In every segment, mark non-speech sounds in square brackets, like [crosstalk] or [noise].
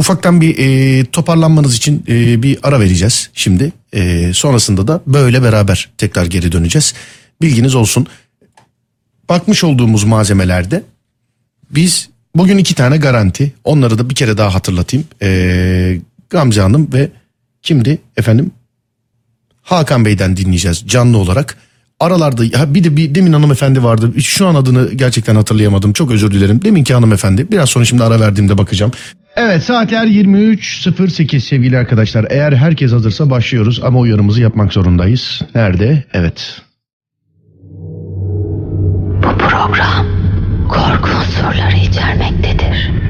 ufaktan bir e, toparlanmanız için e, bir ara vereceğiz şimdi. E, sonrasında da böyle beraber tekrar geri döneceğiz. Bilginiz olsun. Bakmış olduğumuz malzemelerde biz bugün iki tane garanti. Onları da bir kere daha hatırlatayım. E, Gamze Hanım ve kimdi efendim? Hakan Bey'den dinleyeceğiz canlı olarak. Aralarda ha bir de bir demin hanımefendi vardı. Şu an adını gerçekten hatırlayamadım. Çok özür dilerim. Deminki hanımefendi. Biraz sonra şimdi ara verdiğimde bakacağım. Evet saatler 23.08 sevgili arkadaşlar. Eğer herkes hazırsa başlıyoruz ama uyarımızı yapmak zorundayız. Nerede? Evet. Bu program korku unsurları içermektedir.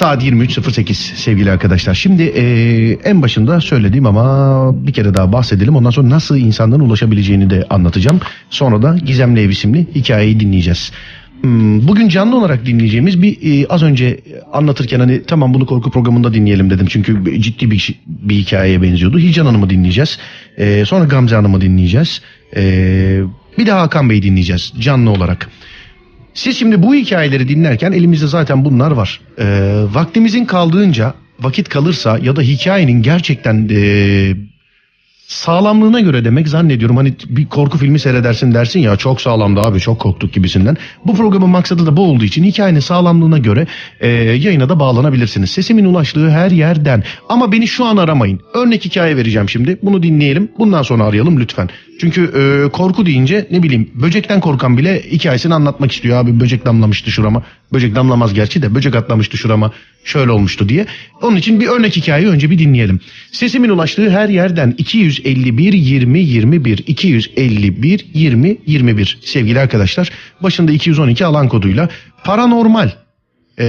Saat 23.08 sevgili arkadaşlar. Şimdi eee, en başında söyledim ama bir kere daha bahsedelim. Ondan sonra nasıl insanların ulaşabileceğini de anlatacağım. Sonra da Gizemli Ev isimli hikayeyi dinleyeceğiz. Hmm, Bugün canlı olarak dinleyeceğimiz bir eee, az önce anlatırken hani tamam bunu korku programında dinleyelim dedim. Çünkü ciddi bir, bir hikayeye benziyordu. Hicran Hanım'ı dinleyeceğiz. Eee, sonra Gamze Hanım'ı dinleyeceğiz. Eee, bir de Hakan Bey'i dinleyeceğiz canlı olarak. Siz şimdi bu hikayeleri dinlerken elimizde zaten bunlar var. Ee, vaktimizin kaldığınca vakit kalırsa ya da hikayenin gerçekten ee, sağlamlığına göre demek zannediyorum. Hani bir korku filmi seyredersin dersin ya çok sağlamdı abi çok korktuk gibisinden. Bu programın maksadı da bu olduğu için hikayenin sağlamlığına göre ee, yayına da bağlanabilirsiniz. Sesimin ulaştığı her yerden. Ama beni şu an aramayın. Örnek hikaye vereceğim şimdi. Bunu dinleyelim. Bundan sonra arayalım lütfen. Çünkü e, korku deyince ne bileyim böcekten korkan bile hikayesini anlatmak istiyor abi böcek damlamıştı şurama. Böcek damlamaz gerçi de böcek atlamıştı şurama şöyle olmuştu diye. Onun için bir örnek hikayeyi önce bir dinleyelim. Sesimin ulaştığı her yerden 251 20 21 251 20 21 sevgili arkadaşlar. Başında 212 alan koduyla paranormal e,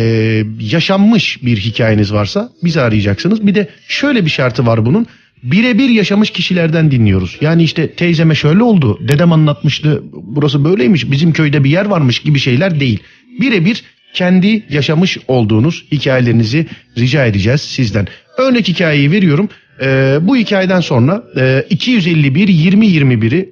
yaşanmış bir hikayeniz varsa bizi arayacaksınız. Bir de şöyle bir şartı var bunun. Birebir yaşamış kişilerden dinliyoruz. Yani işte teyzeme şöyle oldu, dedem anlatmıştı, burası böyleymiş, bizim köyde bir yer varmış gibi şeyler değil. Birebir kendi yaşamış olduğunuz hikayelerinizi rica edeceğiz sizden. Örnek hikayeyi veriyorum. Ee, bu hikayeden sonra e, 251 20 21'i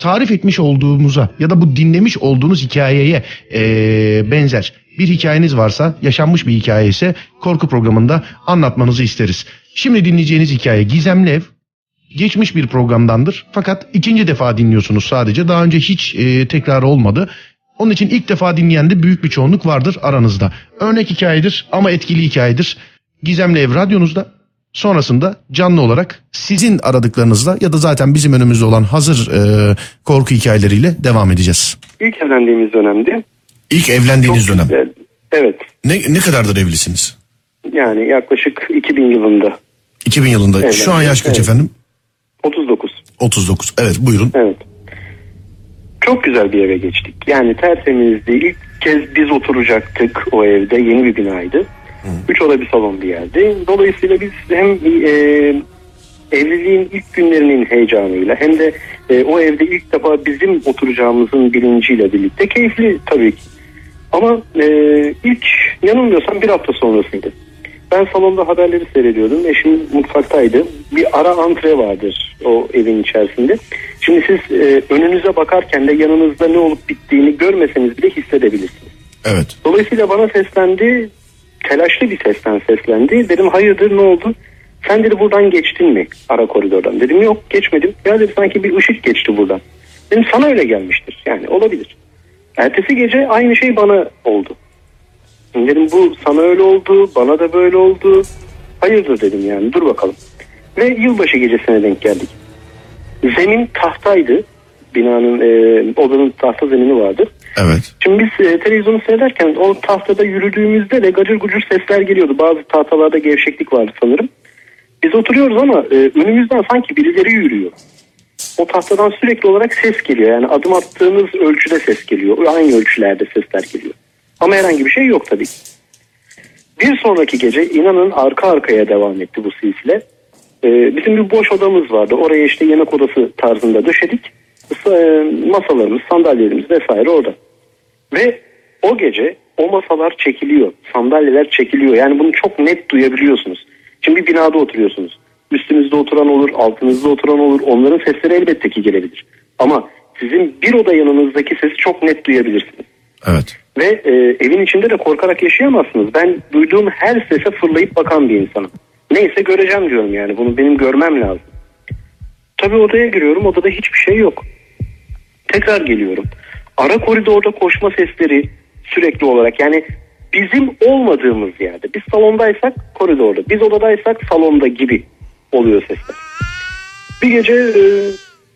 tarif etmiş olduğumuza ya da bu dinlemiş olduğunuz hikayeye eee, benzer bir hikayeniz varsa, yaşanmış bir hikaye ise korku programında anlatmanızı isteriz. Şimdi dinleyeceğiniz hikaye Gizemli Ev. Geçmiş bir programdandır fakat ikinci defa dinliyorsunuz sadece. Daha önce hiç eee tekrar olmadı. Onun için ilk defa dinleyen de büyük bir çoğunluk vardır aranızda. Örnek hikayedir ama etkili hikayedir. Gizemli Ev radyonuzda. Sonrasında canlı olarak sizin aradıklarınızla ya da zaten bizim önümüzde olan hazır eee, korku hikayeleriyle devam edeceğiz. İlk evlendiğimiz dönemdi. İlk evlendiğiniz Çok dönem. güzel. Evet. Ne, ne kadardır evlisiniz? Yani yaklaşık 2000 yılında. 2000 yılında. Evet, Şu an yaş kaç evet. efendim? 39. 39. Evet buyurun. Evet. Çok güzel bir eve geçtik. Yani tertemizdi. İlk kez biz oturacaktık o evde. Yeni bir binaydı. Üç oda bir salon bir yerdi. Dolayısıyla biz hem e, evliliğin ilk günlerinin heyecanıyla hem de e, o evde ilk defa bizim oturacağımızın bilinciyle birlikte keyifli tabii ki. Ama e, ilk yanılmıyorsam bir hafta sonrasıydı. Ben salonda haberleri seyrediyordum. Eşim mutfaktaydı. Bir ara antre vardır o evin içerisinde. Şimdi siz e, önünüze bakarken de yanınızda ne olup bittiğini görmeseniz bile hissedebilirsiniz. Evet. Dolayısıyla bana seslendi. Telaşlı bir sesten seslendi. Dedim hayırdır ne oldu? Sen dedi buradan geçtin mi ara koridordan? Dedim yok geçmedim. Ya dedi sanki bir ışık geçti buradan. Dedim sana öyle gelmiştir. Yani olabilir. Ertesi gece aynı şey bana oldu. Dedim bu sana öyle oldu, bana da böyle oldu. Hayırdır dedim yani dur bakalım. Ve yılbaşı gecesine denk geldik. Zemin tahtaydı. Binanın e, odanın tahta zemini vardı. Evet. Şimdi biz e, televizyonu seyrederken o tahtada yürüdüğümüzde de gacır gucur sesler geliyordu. Bazı tahtalarda gevşeklik vardı sanırım. Biz oturuyoruz ama e, önümüzden sanki birileri yürüyor. O tahtadan sürekli olarak ses geliyor. Yani adım attığımız ölçüde ses geliyor. Aynı ölçülerde sesler geliyor. Ama herhangi bir şey yok tabii. Bir sonraki gece inanın arka arkaya devam etti bu silsile. Ee, bizim bir boş odamız vardı. Oraya işte yemek odası tarzında döşedik. Sa- Masalarımız, sandalyelerimiz vesaire orada. Ve o gece o masalar çekiliyor. Sandalyeler çekiliyor. Yani bunu çok net duyabiliyorsunuz. Şimdi bir binada oturuyorsunuz. Üstünüzde oturan olur, altınızda oturan olur. Onların sesleri elbette ki gelebilir. Ama sizin bir oda yanınızdaki sesi çok net duyabilirsiniz. Evet. Ve e, evin içinde de korkarak yaşayamazsınız. Ben duyduğum her sese fırlayıp bakan bir insanım. Neyse göreceğim diyorum yani bunu benim görmem lazım. Tabii odaya giriyorum odada hiçbir şey yok. Tekrar geliyorum. Ara koridorda koşma sesleri sürekli olarak yani bizim olmadığımız yerde. Biz salondaysak koridorda, biz odadaysak salonda gibi oluyor sesler. Bir gece e,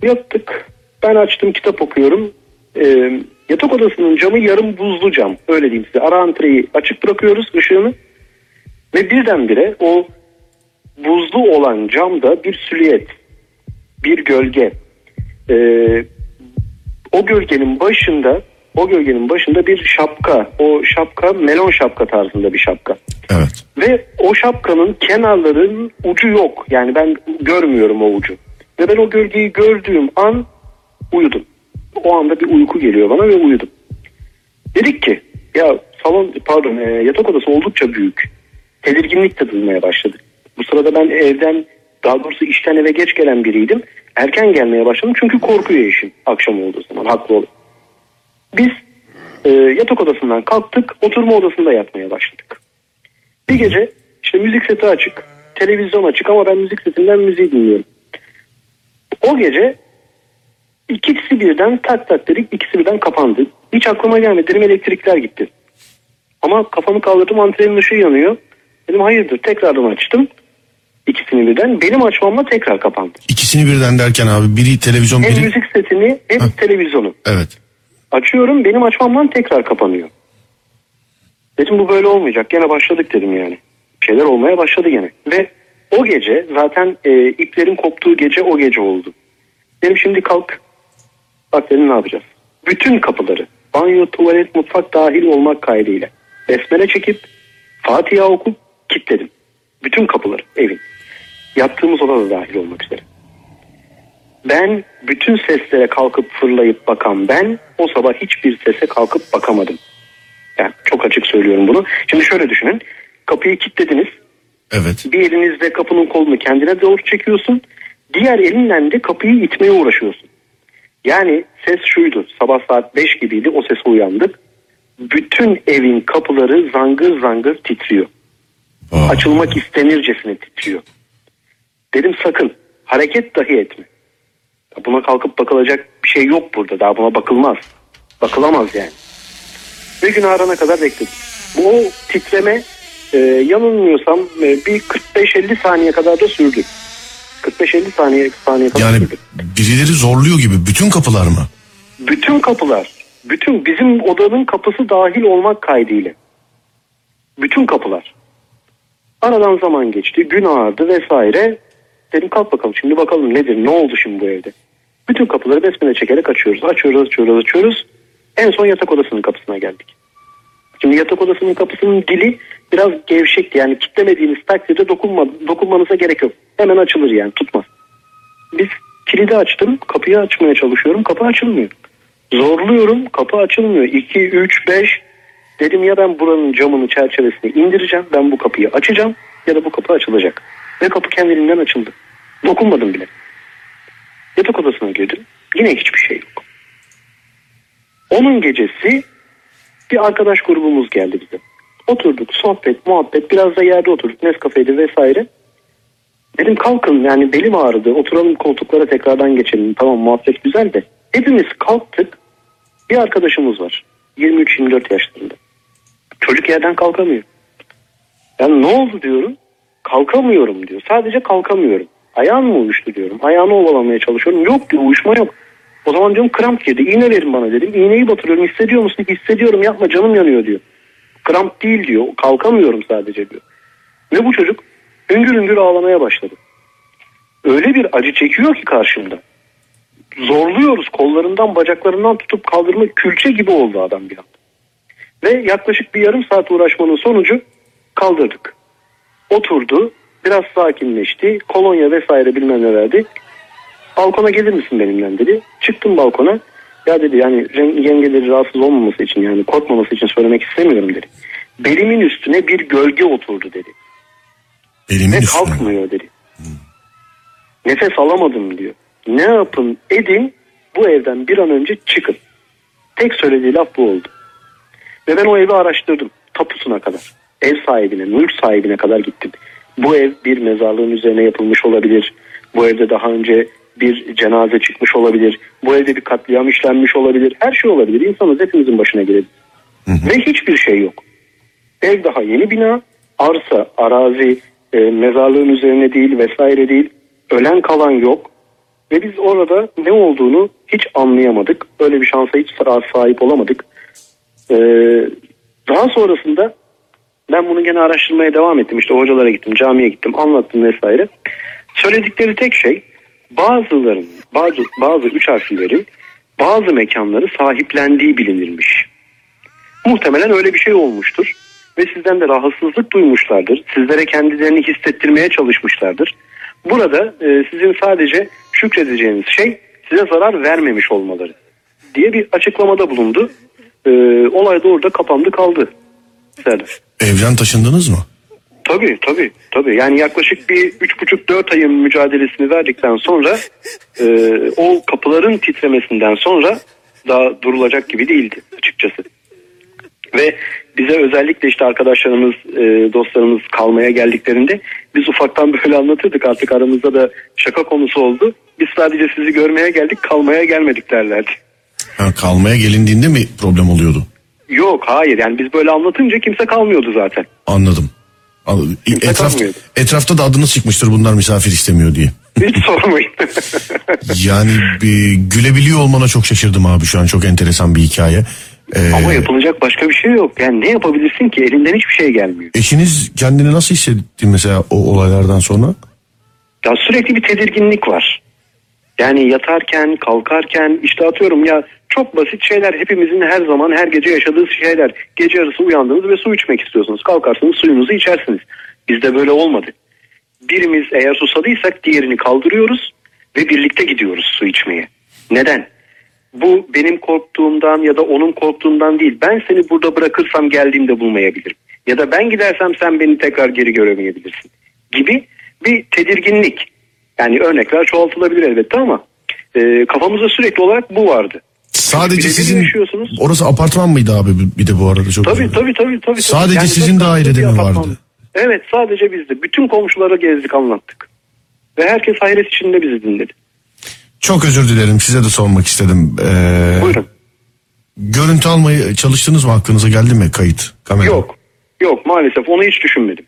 yattık. Ben açtım kitap okuyorum. E, yatak odasının camı yarım buzlu cam. Öyle diyeyim size. Ara antreyi açık bırakıyoruz ışığını. Ve birdenbire o buzlu olan camda bir silüet, bir gölge. E, o gölgenin başında o gölgenin başında bir şapka. O şapka melon şapka tarzında bir şapka. Evet. Ve o şapkanın kenarlarının ucu yok. Yani ben görmüyorum o ucu. Ve ben o gölgeyi gördüğüm an uyudum. O anda bir uyku geliyor bana ve uyudum. Dedik ki ya salon pardon e, yatak odası oldukça büyük. Tedirginlik de duymaya başladı. Bu sırada ben evden daha doğrusu işten eve geç gelen biriydim. Erken gelmeye başladım çünkü korkuyor eşim akşam olduğu zaman haklı olarak. Biz e, yatak odasından kalktık oturma odasında yatmaya başladık. Bir gece işte müzik seti açık, televizyon açık ama ben müzik setinden müziği dinliyorum. O gece ikisi birden tak tak dedik, ikisi birden kapandı. Hiç aklıma gelmedi, dedim elektrikler gitti. Ama kafamı kaldırdım, antrenin ışığı yanıyor. Dedim hayırdır, tekrardan açtım. İkisini birden, benim açmamla tekrar kapandı. İkisini birden derken abi biri televizyon Hem biri... müzik setini hem Heh. televizyonu. Evet. Açıyorum, benim açmamdan tekrar kapanıyor. Dedim bu böyle olmayacak. Gene başladık dedim yani. Bir şeyler olmaya başladı gene. Ve o gece zaten e, iplerin koptuğu gece o gece oldu. Dedim şimdi kalk. Bak dedim ne yapacağız. Bütün kapıları banyo, tuvalet, mutfak dahil olmak kaydıyla besmele çekip Fatiha okup kilitledim. Bütün kapıları evin. Yattığımız oda da dahil olmak üzere. Ben bütün seslere kalkıp fırlayıp bakan ben o sabah hiçbir sese kalkıp bakamadım. Yani çok açık söylüyorum bunu. Şimdi şöyle düşünün. Kapıyı kilitlediniz. Evet. Bir elinizle kapının kolunu kendine doğru çekiyorsun. Diğer elinle de kapıyı itmeye uğraşıyorsun. Yani ses şuydu. Sabah saat 5 gibiydi. O sese uyandık. Bütün evin kapıları zangır zangır titriyor. Aa. Açılmak istenircesine titriyor. Dedim sakın hareket dahi etme. Buna kalkıp bakılacak bir şey yok burada. Daha buna bakılmaz. Bakılamaz yani. Ve gün ağarana kadar bekledim. Bu titreme e, yanılmıyorsam e, bir 45-50 saniye kadar da sürdü. 45-50 saniye, saniye kadar Yani sürdü. birileri zorluyor gibi bütün kapılar mı? Bütün kapılar, bütün bizim odanın kapısı dahil olmak kaydıyla. Bütün kapılar. Aradan zaman geçti, gün ağardı vesaire. Dedim kalk bakalım şimdi bakalım nedir, ne oldu şimdi bu evde. Bütün kapıları besmele çekerek açıyoruz. Açıyoruz, açıyoruz, açıyoruz. En son yatak odasının kapısına geldik. Şimdi yatak odasının kapısının dili biraz gevşekti. Yani kitlemediğiniz takdirde dokunma, dokunmanıza gerek yok. Hemen açılır yani tutmaz. Biz kilidi açtım. Kapıyı açmaya çalışıyorum. Kapı açılmıyor. Zorluyorum. Kapı açılmıyor. 2, 3, 5. Dedim ya ben buranın camını çerçevesini indireceğim. Ben bu kapıyı açacağım. Ya da bu kapı açılacak. Ve kapı kendiliğinden açıldı. Dokunmadım bile. Yatak odasına girdim. Yine hiçbir şey yok. Onun gecesi bir arkadaş grubumuz geldi bize. Oturduk sohbet muhabbet biraz da yerde oturduk Nescafe'de vesaire. Dedim kalkın yani belim ağrıdı oturalım koltuklara tekrardan geçelim tamam muhabbet güzel de. Hepimiz kalktık bir arkadaşımız var 23-24 yaşlarında. Çocuk yerden kalkamıyor. Yani ne oldu diyorum kalkamıyorum diyor sadece kalkamıyorum. Ayağın mı uyuştu diyorum ayağını ovalamaya çalışıyorum yok diyor uyuşma yok. O zaman diyorum kramp girdi iğne verin bana dedim iğneyi batırıyorum hissediyor musun hissediyorum yapma canım yanıyor diyor. Kramp değil diyor kalkamıyorum sadece diyor. Ve bu çocuk hüngür hüngür ağlamaya başladı. Öyle bir acı çekiyor ki karşımda. Zorluyoruz kollarından bacaklarından tutup kaldırma külçe gibi oldu adam bir anda. Ve yaklaşık bir yarım saat uğraşmanın sonucu kaldırdık. Oturdu biraz sakinleşti kolonya vesaire bilmem ne verdi. Balkona gelir misin benimle dedi. Çıktım balkona. Ya dedi yani yengeleri rahatsız olmaması için yani korkmaması için söylemek istemiyorum dedi. Belimin üstüne bir gölge oturdu dedi. Elimin Ve üstüne. kalkmıyor dedi. Nefes alamadım diyor. Ne yapın edin bu evden bir an önce çıkın. Tek söylediği laf bu oldu. Ve ben o evi araştırdım. Tapusuna kadar. Ev sahibine, mülk sahibine kadar gittim. Bu ev bir mezarlığın üzerine yapılmış olabilir. Bu evde daha önce bir cenaze çıkmış olabilir. Bu evde bir katliam işlenmiş olabilir. Her şey olabilir. İnsanız hepimizin başına gelebilir. Ve hiçbir şey yok. Ev daha yeni bina. Arsa, arazi, e, mezarlığın üzerine değil vesaire değil. Ölen kalan yok. Ve biz orada ne olduğunu hiç anlayamadık. Öyle bir şansa hiç sahip olamadık. Ee, daha sonrasında ben bunu gene araştırmaya devam ettim. İşte hocalara gittim, camiye gittim, anlattım vesaire. Söyledikleri tek şey bazıların, bazı, bazı üç harflilerin bazı mekanları sahiplendiği bilinirmiş. Muhtemelen öyle bir şey olmuştur. Ve sizden de rahatsızlık duymuşlardır. Sizlere kendilerini hissettirmeye çalışmışlardır. Burada e, sizin sadece şükredeceğiniz şey size zarar vermemiş olmaları diye bir açıklamada bulundu. E, olay da orada kapandı kaldı. Serdar. Evden taşındınız mı? Tabii tabii tabii. Yani yaklaşık bir üç buçuk dört ayın mücadelesini verdikten sonra e, o kapıların titremesinden sonra daha durulacak gibi değildi açıkçası. Ve bize özellikle işte arkadaşlarımız, e, dostlarımız kalmaya geldiklerinde biz ufaktan böyle anlatırdık artık aramızda da şaka konusu oldu. Biz sadece sizi görmeye geldik kalmaya gelmedik derlerdi. Ha, kalmaya gelindiğinde mi problem oluyordu? Yok hayır yani biz böyle anlatınca kimse kalmıyordu zaten. Anladım. Al- Etraf, etrafta da adınız çıkmıştır bunlar misafir istemiyor diye. Hiç sormayın. [laughs] Yani bir gülebiliyor olmana çok şaşırdım abi şu an çok enteresan bir hikaye. Ee, Ama yapılacak başka bir şey yok. Yani ne yapabilirsin ki elinden hiçbir şey gelmiyor. eşiniz kendini nasıl hissetti mesela o olaylardan sonra? Ya sürekli bir tedirginlik var. Yani yatarken, kalkarken işte atıyorum ya çok basit şeyler hepimizin her zaman her gece yaşadığı şeyler. Gece yarısı uyandınız ve su içmek istiyorsunuz. Kalkarsınız suyunuzu içersiniz. Bizde böyle olmadı. Birimiz eğer susadıysak diğerini kaldırıyoruz ve birlikte gidiyoruz su içmeye. Neden? Bu benim korktuğumdan ya da onun korktuğundan değil. Ben seni burada bırakırsam geldiğimde bulmayabilirim. Ya da ben gidersem sen beni tekrar geri göremeyebilirsin. Gibi bir tedirginlik. Yani örnekler çoğaltılabilir elbette ama e, kafamızda sürekli olarak bu vardı. Sadece Birebir sizin yaşıyorsunuz. orası apartman mıydı abi bir de bu arada çok Tabii dilerim. tabii tabii. tabii. Sadece Yani sizin dört dairede katlı bir mi apartman. vardı? Evet sadece bizde. Bütün komşulara gezdik anlattık. Ve herkes hayret içinde bizi dinledi. Çok özür dilerim size de sormak istedim. Ee, Buyurun. Görüntü almayı çalıştınız mı hakkınıza geldi mi kayıt kamera? Yok. Yok maalesef onu hiç düşünmedim.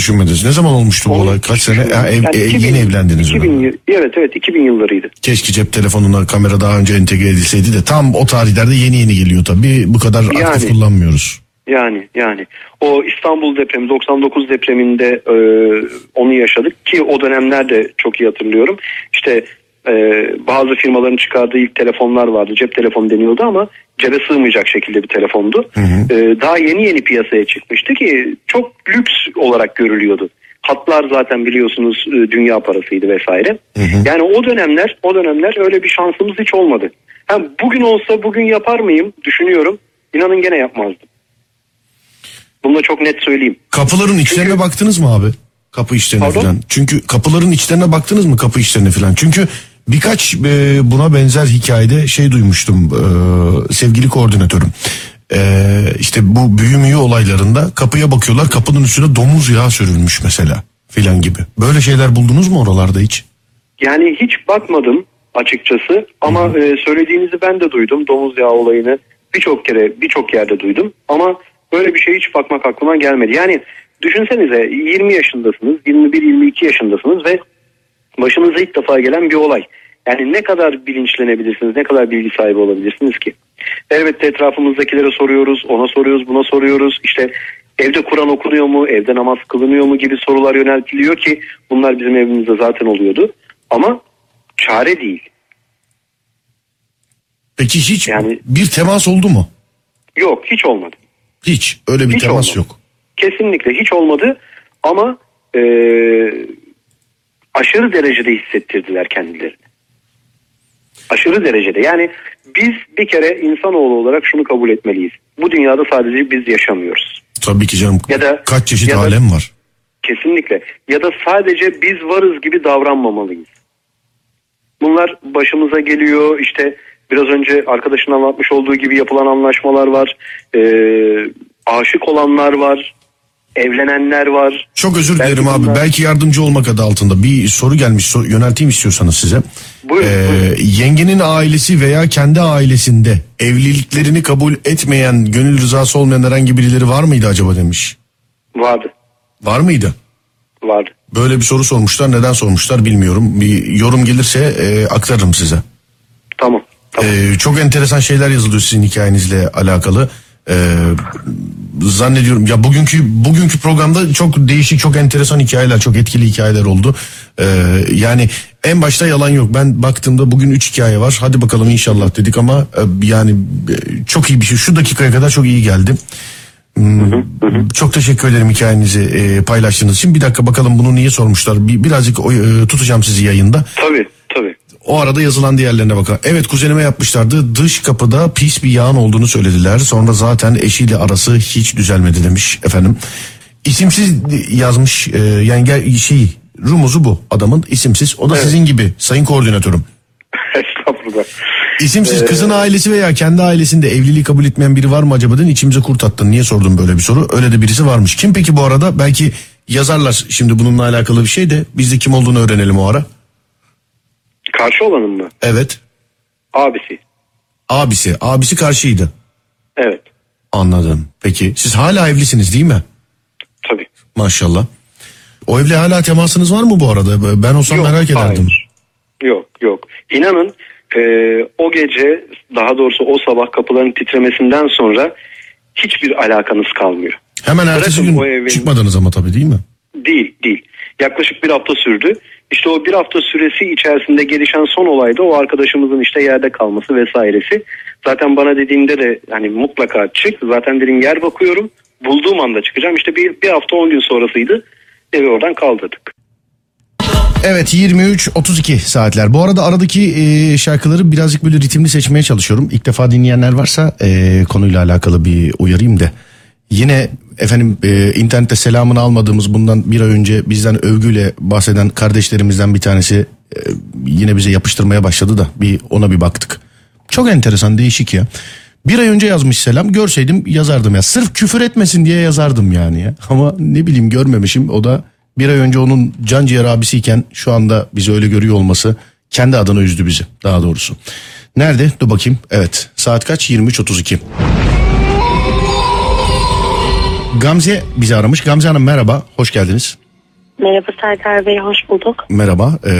Düşünmediniz. Ne zaman olmuştu bu Onu olay? Kaç sene? Ha, ev, Yani e, 2000 yeni evlendiniz 2000 mi? yıl- Evet evet 2000 yıllarıydı. Keşke cep telefonuna kamera daha önce entegre edilseydi de tam o tarihlerde yeni yeni geliyor tabii. Bu kadar aktif Yani. kullanmıyoruz. Yani yani o İstanbul depremi 99 depreminde e, onu yaşadık ki o dönemlerde çok iyi hatırlıyorum. İşte e, bazı firmaların çıkardığı ilk telefonlar vardı. Cep telefonu deniyordu ama cebe sığmayacak şekilde bir telefondu. E, daha yeni yeni piyasaya çıkmıştı ki çok lüks olarak görülüyordu. Hatlar zaten biliyorsunuz e, dünya parasıydı vesaire. Yani o dönemler o dönemler öyle bir şansımız hiç olmadı. Ha, bugün olsa bugün yapar mıyım düşünüyorum. İnanın gene yapmazdım. Bunu da çok net söyleyeyim. Kapıların içlerine Çünkü- baktınız mı abi? Kapı içlerine Pardon? falan. Çünkü kapıların içlerine baktınız mı kapı içlerine falan? Çünkü birkaç e, buna benzer hikayede şey duymuştum e, sevgili koordinatörüm. E, işte bu büyümüyü olaylarında kapıya bakıyorlar kapının üstüne domuz yağı sürülmüş mesela filan gibi. Böyle şeyler buldunuz mu oralarda hiç? Yani hiç bakmadım açıkçası ama e, söylediğinizi ben de duydum. Domuz yağı olayını birçok kere birçok yerde duydum ama böyle bir şey hiç bakmak aklıma gelmedi. Yani düşünsenize 20 yaşındasınız, 21-22 yaşındasınız ve başınıza ilk defa gelen bir olay. Yani ne kadar bilinçlenebilirsiniz, ne kadar bilgi sahibi olabilirsiniz ki? Elbette etrafımızdakilere soruyoruz, ona soruyoruz, buna soruyoruz. İşte evde Kur'an okunuyor mu, evde namaz kılınıyor mu gibi sorular yöneltiliyor ki bunlar bizim evimizde zaten oluyordu. Ama çare değil. Peki hiç Yani- bir temas oldu mu? Yok hiç olmadı. Hiç öyle bir Hiç temas olmadı. yok. Kesinlikle hiç olmadı ama e, aşırı derecede hissettirdiler kendilerini. Aşırı derecede. Yani biz bir kere insanoğlu olarak şunu kabul etmeliyiz. Bu dünyada sadece biz yaşamıyoruz. Tabii ki canım. Ya da- Kaç çeşit ya da- alem var. Kesinlikle. Ya da sadece biz varız gibi davranmamalıyız. bunlar başımıza geliyor. İşte biraz önce arkadaşın anlatmış olduğu gibi yapılan anlaşmalar var. E, aşık olanlar var. Evlenenler var. Çok özür Belki dilerim abi. bunlar- Belki yardımcı olmak adı altında bir soru gelmiş. Sor- yönelteyim istiyorsanız size. Buyurun, Ee, buyurun. yengenin ailesi veya kendi ailesinde evliliklerini kabul etmeyen, gönül rızası olmayan herhangi birileri var mıydı acaba demiş. Vardı. Var mıydı? Vardı. Böyle bir soru sormuşlar. Neden sormuşlar bilmiyorum. Bir yorum gelirse e, aktarırım size. Tamam. Tamam. Ee, çok enteresan şeyler yazılıyor sizin hikayenizle alakalı. Ee, zannediyorum ya bugünkü bugünkü programda çok değişik çok enteresan hikayeler çok etkili hikayeler oldu. Ee, yani en başta yalan yok. Ben baktığımda bugün 3 hikaye var. Hadi bakalım inşallah dedik ama e, yani e, çok iyi bir şey. Şu dakikaya kadar çok iyi geldi. Hmm, Çok teşekkür ederim hikayenizi e, paylaştığınız için. Bir dakika bakalım bunu niye sormuşlar. Bir, birazcık o, e, tutacağım sizi yayında. Tabii tabii. O arada yazılan diğerlerine bakalım. Evet kuzenime yapmışlardı. Dış kapıda pis bir yağın olduğunu söylediler. Sonra zaten eşiyle arası hiç düzelmedi demiş efendim. İsimsiz yazmış e, yani şey rumuzu bu adamın isimsiz. O da Evet. sizin gibi sayın koordinatörüm. [laughs] Estağfurullah. İsimsiz kızın ailesi veya kendi ailesinde evliliği kabul etmeyen biri var mı acaba dedin içimize kurt attın. Niye sordum böyle bir soru? Öyle de birisi varmış. Kim peki bu arada? Belki yazarlar şimdi bununla alakalı bir şey de biz de kim olduğunu öğrenelim o ara. Karşı olanın mı? Evet. Abisi. Abisi. Abisi karşıydı. Evet. Anladım. Peki siz hala evlisiniz değil mi? Tabii. Maşallah. O evle hala temasınız var mı bu arada? Ben olsam Yok, merak ederdim. hayır. Yok yok. İnanın e, o gece daha doğrusu o sabah kapıların titremesinden sonra hiçbir alakanız kalmıyor. Hemen ertesi Bırakın gün evin- çıkmadınız ama tabii değil mi? Değil değil. Yaklaşık bir hafta sürdü. İşte o bir hafta süresi içerisinde gelişen son olayda o arkadaşımızın işte yerde kalması vesairesi. Zaten bana dediğinde de hani mutlaka çık. Zaten dedim yer bakıyorum. Bulduğum anda çıkacağım. İşte bir, bir hafta 10 gün sonrasıydı. Evi oradan kaldırdık. Evet 23-32 saatler. Bu arada aradaki e, şarkıları birazcık böyle ritimli seçmeye çalışıyorum. İlk defa dinleyenler varsa e, konuyla alakalı bir uyarayım da. Yine efendim e, internette selamını almadığımız bundan bir ay önce bizden övgüyle bahseden kardeşlerimizden bir tanesi e, yine bize yapıştırmaya başladı da bir ona bir baktık. Çok enteresan değişik ya. Bir ay önce yazmış selam görseydim yazardım ya. Sırf küfür etmesin diye yazardım yani ya. [laughs] Ama ne bileyim görmemişim o da bir ay önce onun can ciğer abisiyken şu anda bizi öyle görüyor olması kendi adına üzdü bizi daha doğrusu. Nerede? Dur bakayım. Evet. Saat kaç? 23.32. Gamze bizi aramış. Gamze Hanım merhaba. Hoş geldiniz. Merhaba Serdar Bey, hoş bulduk. Merhaba. Ee,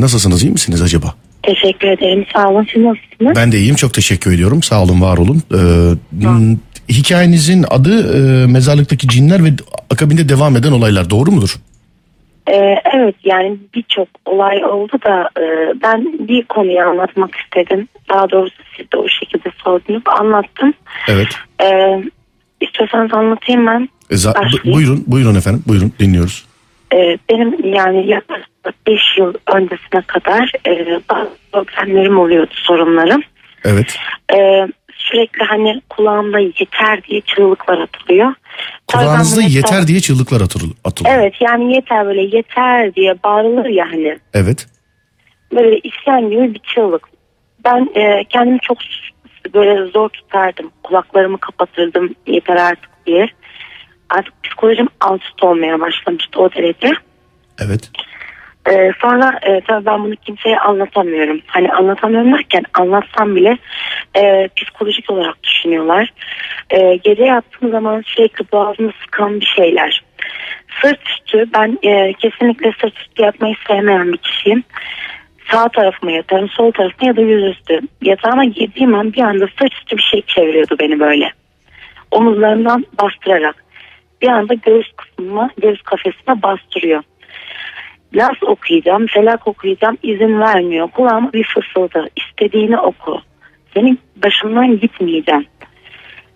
nasılsınız? iyi misiniz acaba? Teşekkür ederim, sağ olun. Siz nasılsınız? Ben de iyiyim. Çok teşekkür ediyorum. Sağ olun, var olun. Ee, m, hikayenizin adı e, Mezarlıktaki Cinler ve akabinde devam eden olaylar. Doğru mudur? Ee, evet, yani birçok olay oldu da e, ben bir konuyu anlatmak istedim. Daha doğrusu siz de o şekilde sordunuz, anlattım. Evet. Ee, istiyorsanız anlatayım ben. E, za- bu- buyurun, buyurun efendim. Buyurun, dinliyoruz. Ee, benim yani yaklaşık 5 yıl öncesine kadar e, bazı problemlerim oluyordu, sorunlarım. Evet. Ee, sürekli hani kulağımda yeter diye çığlıklar atılıyor. Kulağınızda bunu yeter diye çığlıklar atıl- atılıyor. Evet yani yeter böyle yeter diye bağırılır ya hani. Evet. Böyle isyan gibi bir çığlık. Ben e, kendimi çok böyle zor tutardım. Kulaklarımı kapatırdım yeter artık diye. Artık psikolojim alt üst olmaya başlamıştı o derece. Evet. Ee, sonra e, tabii ben bunu kimseye anlatamıyorum. Hani anlatamıyorum derken anlatsam bile e, psikolojik olarak düşünüyorlar. E, gece yattığım zaman sürekli boğazımı sıkan bir şeyler. Sırt üstü ben e, kesinlikle sırt üstü yatmayı sevmeyen bir kişiyim. Sağ tarafıma yatarım, sol tarafıma ya da yüzüstü. Yatağıma girdiğim an bir anda sırt üstü bir şey çeviriyordu beni böyle. Omuzlarımdan bastırarak. Bir anda göğüs kısmıma, göğüs kafesime bastırıyor. Nas okuyacağım, felak okuyacağım izin vermiyor. Kulağıma bir fısıldı. İstediğini oku. Senin başımdan gitmeyeceğim.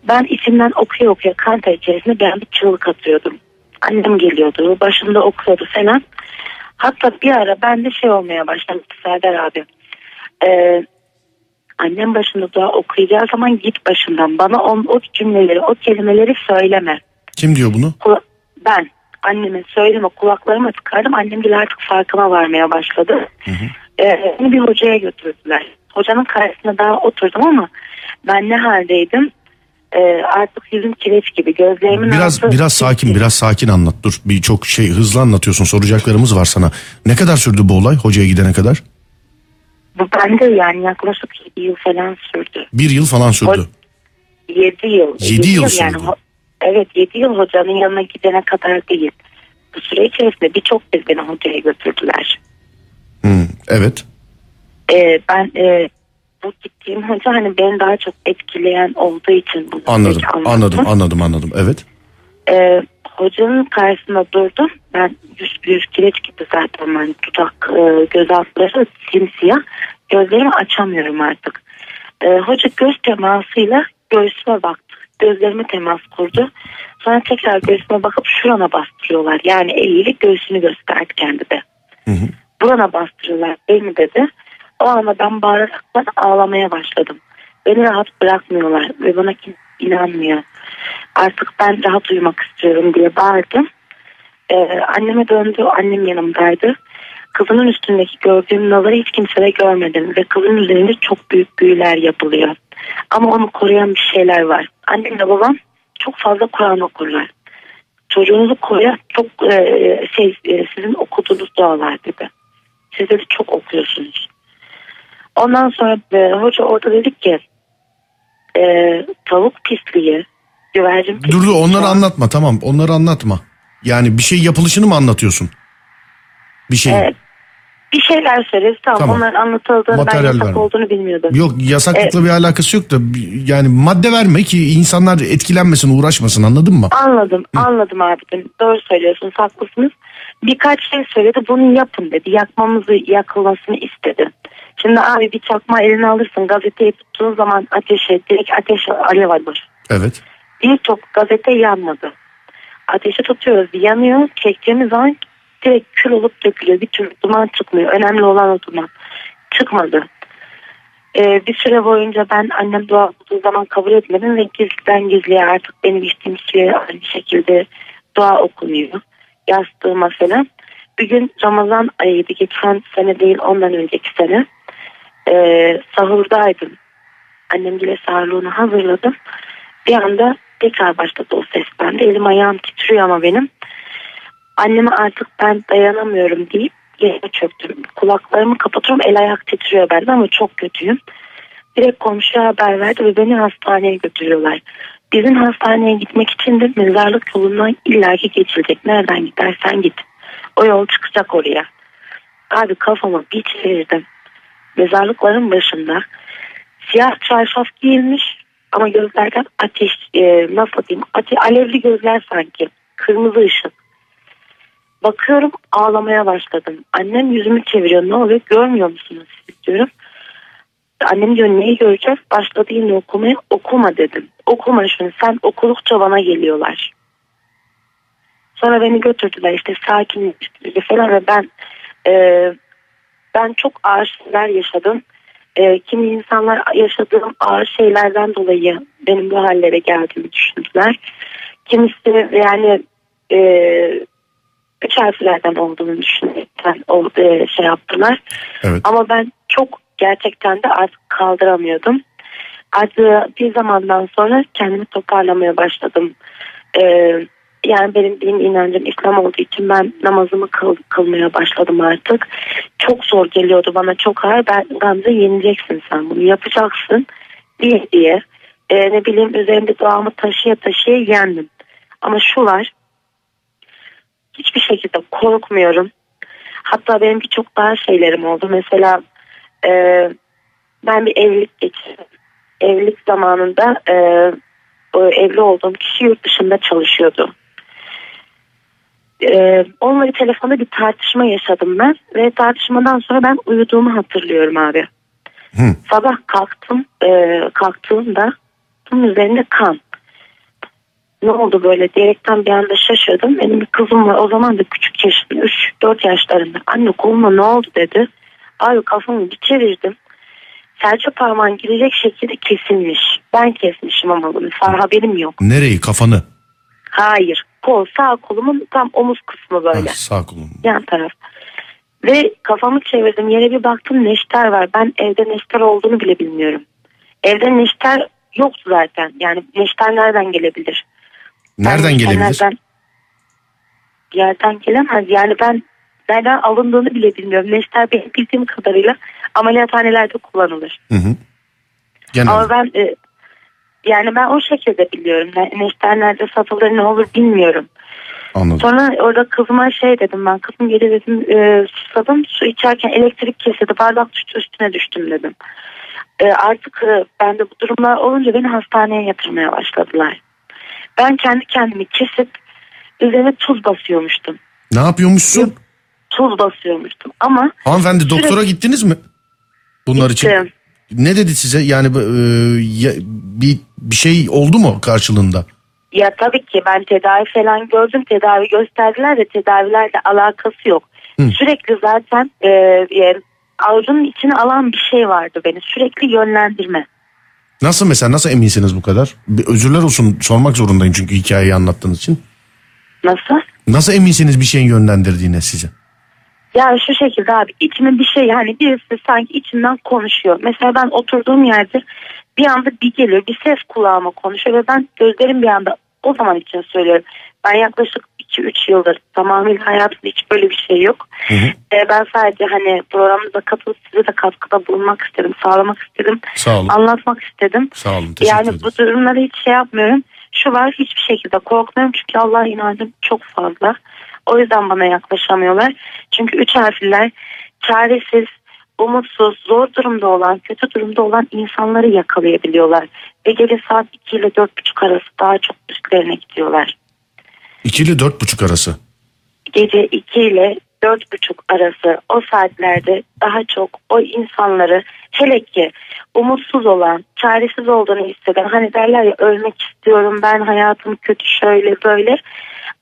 Ben içimden okuya okuya kan ter içerisinde bir çığlık atıyordum. Annem geliyordu, başımda okuyordu falan. Hatta bir ara bende şey olmaya başlamıştı Serdar abi. Ee, annem başında dua okuyacağı zaman git başımdan. Bana o, o cümleleri, o kelimeleri söyleme. Kim diyor bunu? Kula- ben anneme söyleme kulaklarıma tıkardım. Annem bile artık farkına varmaya başladı. Ee, beni bir hocaya götürdüler. Hocanın karşısında daha oturdum ama ben ne haldeydim? Ee, artık yüzüm kireç gibi gözlerimin Biraz altı- biraz sakin biraz sakin anlat. Dur bir çok şey hızlı anlatıyorsun. Soracaklarımız var sana. Ne kadar sürdü bu olay hocaya gidene kadar? Bu bende yani yaklaşık 7 yıl falan sürdü. Bir yıl falan sürdü. Ho- 7 yıl. Yedi yıl yani. sürdü. ho- Evet 7 yıl hocanın yanına gidene kadar değil. Bu süre içerisinde birçok kez beni hocaya götürdüler. Hı, evet. Ee, ben e, bu gittiğim hoca hani beni daha çok etkileyen olduğu için bunu Anladım peki anlattım. anladım anladım anladım. Evet. Ee, hocanın karşısında durdum. Ben yüz bir kireç gibi zaten ben dudak e, göz altları simsiyah. Gözlerimi açamıyorum artık. Ee, hoca göz temasıyla göğsüme baktı. Gözlerime temas kurdu. Sonra tekrar göğsüme bakıp şurana bastırıyorlar. Yani eliyle göğsünü gösterdi kendi de. Hı hı. Burana bastırıyorlar beni dedi. O anda ben bağıraraktan ağlamaya başladım. Beni rahat bırakmıyorlar ve bana kim inanmıyor. Artık ben rahat uyumak istiyorum diye bağırdım. Ee, anneme döndü, annem yanımdaydı. Kızımın üstündeki gördüğüm naları hiç kimsede görmedim ve kızın üzerinde çok büyük büyüler yapılıyor. Ama onu koruyan bir şeyler var. Annemle babam çok fazla Kur'an okurlar. Çocuğunuzu koruyan çok e, şey e, sizin okuduğunuz dualar dedi. Siz de çok okuyorsunuz. Ondan sonra e, hoca orada dedi ki e, tavuk pisliği, güvercin pisliği. Dur dur onları şu an- anlatma tamam onları anlatma. Yani bir şey yapılışını mı anlatıyorsun? Bir şey. Evet. Bir şeyler söyledi tamam, Tamam. onların anlatıldığını ben yasak verme. olduğunu bilmiyordum. Yok yasaklıkla bir alakası yok da yani madde verme ki insanlar etkilenmesin uğraşmasın anladın mı? Anladım anladım abicim doğru söylüyorsunuz haklısınız. Birkaç şey söyledi bunu yapın dedi yakmamızı yakılmasını istedi. Şimdi abi bir çakma eline alırsın gazeteyi tuttuğun zaman ateşe direkt ateş alev alır. Evet. Birçok gazete yanmadı. Ateşi tutuyoruz yanıyor çektiğimiz zaman direkt kül olup dökülüyor bir türlü duman çıkmıyor önemli olan o duman çıkmadı. Ee, bir süre boyunca ben annem dua olduğu zaman kabul etmedim ve gizliden gizliye artık benim içtiğim suya aynı şekilde dua okunuyor. Yastığıma falan. Bir gün Ramazan ayıydı geçen sene değil ondan önceki sene. Ee, sahurdaydım. Annem bile sahurluğunu hazırladım. Bir anda tekrar başladı o ses bende. Elim ayağım titriyor ama benim. Anneme artık ben dayanamıyorum deyip yere çöktüm. Kulaklarımı kapatıyorum el ayak titriyor bende ama çok kötüyüm. Direkt komşuya haber verdi ve beni hastaneye götürüyorlar. Bizim hastaneye gitmek için de mezarlık yolundan illaki geçilecek. Nereden gidersen git. O yol çıkacak oraya. Abi kafama bir çevirdim. Mezarlıkların başında siyah çarşaf giyilmiş ama gözlerden ateş e, nasıl diyeyim ate, alevli gözler sanki kırmızı ışık. Bakıyorum ağlamaya başladım. Annem yüzümü çeviriyor. Ne oluyor? Görmüyor musunuz siz? Diyorum. Annem diyor neyi göreceğiz? Başladı yine okumaya okuma dedim. Okuma şunu sen okudukça bana geliyorlar. Sonra beni götürdüler. İşte sakinleştirici falan ve ben e, ben çok ağır şeyler yaşadım e, kimi insanlar yaşadığım ağır şeylerden dolayı benim bu hallere geldiğimi düşündüler. Kimisi yani e, üç harflerden olduğunu düşünerekten o, e, şey yaptılar. Evet. Ama ben çok gerçekten de artık kaldıramıyordum. Artık bir zamandan sonra kendimi toparlamaya başladım. Ee, yani benim din inancım İslam olduğu için ben namazımı kıl, kılmaya başladım artık. Çok zor geliyordu bana çok ağır. Ben Gamze yeneceksin sen bunu yapacaksın diye diye. Ee, ne bileyim üzerinde duamı taşıya taşıya yendim. Ama şu var hiçbir şekilde korkmuyorum. Hatta benim birçok daha şeylerim oldu. Mesela e, ben bir evlilik geçirdim. Evlilik zamanında e, evli olduğum kişi yurt dışında çalışıyordu. E, onunla bir telefonda bir tartışma yaşadım ben. Ve tartışmadan sonra ben uyuduğumu hatırlıyorum abi. Hı. Sabah kalktım. E, kalktığımda bunun üzerinde kan. Ne oldu böyle diyerekten bir anda şaşırdım. Benim bir kızım var o zaman da küçük yaşında 3-4 yaşlarında. Anne koluma ne oldu dedi. Abi kafamı bir çevirdim. Serçe parmağın girecek şekilde kesilmiş. Ben kesmişim ama bunu. Far haberim yok. Nereyi kafanı? Hayır. Kol sağ kolumun tam omuz kısmı böyle. Ha, sağ kolum. yan taraf. Ve kafamı çevirdim yere bir baktım neşter var. Ben evde neşter olduğunu bile bilmiyorum. Evde neşter yoktu zaten. Yani neşter nereden gelebilir? Ben Nereden neşter gelebilir? nereden- yerden gelemez. Yani ben nereden alındığını bile bilmiyorum. Neşter benim bildiğim kadarıyla ameliyathanelerde kullanılır. Hı hı. Genelde. Ama ben e, yani ben o şekilde biliyorum. Ne- Neşter nerede satılır ne olur bilmiyorum. Anladım. Sonra orada kızıma şey dedim ben kızım geri dedim e, susadım su içerken elektrik kesildi bardak düştü üstüne düştüm dedim. E, artık e, ben de bu durumlar olunca beni hastaneye yatırmaya başladılar. Ben kendi kendimi kesip üzerine tuz basıyormuştum. Ne yapıyormuşsun? Tuz basıyormuştum ama Hanımefendi doktora gittiniz mi? Bunlar için. Ne dedi size? Yani e, bir bir şey oldu mu karşılığında? Ya tabii ki ben tedavi falan gördüm. Tedavi gösterdiler de tedavilerle alakası yok. Hı. Sürekli zaten e, e, avucunun içine alan bir şey vardı beni. Sürekli yönlendirme. Nasıl mesela nasıl eminsiniz bu kadar? Bir özürler olsun sormak zorundayım çünkü hikayeyi anlattığınız için. Nasıl? Nasıl eminsiniz bir şeyin yönlendirdiğine size? Ya şu şekilde abi içime bir şey yani birisi sanki içimden konuşuyor. Mesela ben oturduğum yerde bir anda bir geliyor bir ses kulağıma konuşuyor ve ben gözlerim bir anda o zaman için söylüyorum. Ben yaklaşık 2-3 yıldır tamamıyla hayatımda hiç böyle bir şey yok. Hı hı. Ee, ben sadece hani programımıza katılıp size de katkıda bulunmak istedim, sağlamak istedim, Sağ olun. anlatmak istedim. Sağ olun. Teşekkür Yani ederiz. bu durumları hiç şey yapmıyorum. Şu var hiçbir şekilde korkmuyorum çünkü Allah'a inancım çok fazla. O yüzden bana yaklaşamıyorlar. Çünkü üç harfliler çaresiz, umutsuz, zor durumda olan, kötü durumda olan insanları yakalayabiliyorlar. Ve gece saat 2 ile 4.30 arası daha çok üstlerine gidiyorlar. İkili dört buçuk arası. Gece 2 ile 4.30 arası o saatlerde daha çok o insanları hele ki umutsuz olan, çaresiz olduğunu hisseden hani derler ya ölmek istiyorum ben hayatım kötü şöyle böyle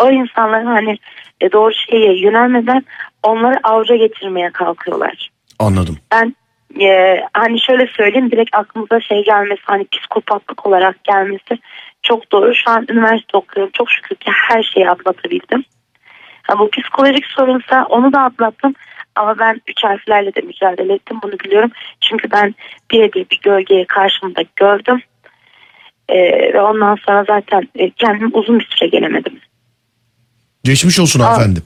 o insanların hani e, doğru şeye yönelmeden onları avca getirmeye kalkıyorlar. Anladım. Ben e, hani şöyle söyleyeyim direkt aklımıza şey gelmesi hani psikopatlık olarak gelmesi çok doğru. Şu an üniversite okuyorum. Çok şükür ki her şeyi atlatabildim. Ha, bu psikolojik sorunsa onu da atlattım. Ama ben üç harflerle de mücadele ettim bunu biliyorum. Çünkü ben birebir bir gölgeyi karşımda gördüm. E, ve ondan sonra zaten e, kendim uzun bir süre gelemedim. Geçmiş olsun hanımefendi.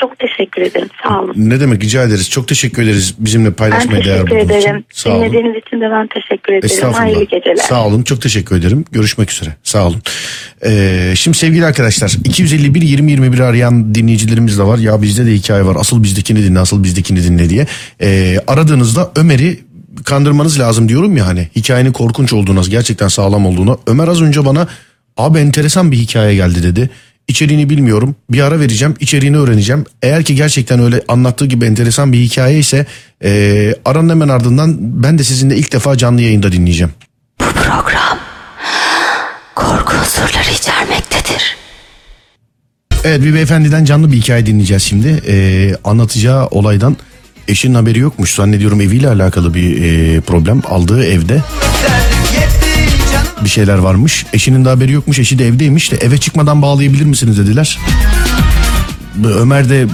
Çok teşekkür ederim. Sağ olun. Ne demek rica ederiz. Çok teşekkür ederiz bizimle Ben paylaşmaya değer teşekkür bulduğunuz ederim. için. Sağ olun. Dinlediğiniz için de ben teşekkür ederim. Estağfurullah. Hayırlı geceler. Sağ olun. Çok teşekkür ederim. Görüşmek üzere. Sağ olun. Ee, şimdi sevgili arkadaşlar 251 20 21 arayan dinleyicilerimiz de var. Ya bizde de hikaye var. Asıl bizdekini dinle, asıl bizdekini dinle diye. Ee, aradığınızda Ömer'i kandırmanız lazım diyorum ya hani hikayenin korkunç olduğuna, gerçekten sağlam olduğuna. Ömer az önce bana abi enteresan bir hikaye geldi dedi. İçeriğini bilmiyorum. Bir ara vereceğim. içeriğini öğreneceğim. Eğer ki gerçekten öyle anlattığı gibi enteresan bir hikaye ise e, aranın hemen ardından ben de sizinle ilk defa canlı yayında dinleyeceğim. Bu program korku unsurları içermektedir. Evet bir beyefendiden canlı bir hikaye dinleyeceğiz şimdi. Ee, anlatacağı olaydan eşinin haberi yokmuş. Zannediyorum eviyle alakalı bir e, problem. Aldığı evde bir şeyler varmış. Eşinin de haberi yokmuş. Eşi de evdeymiş de eve çıkmadan bağlayabilir misiniz dediler. Ömer de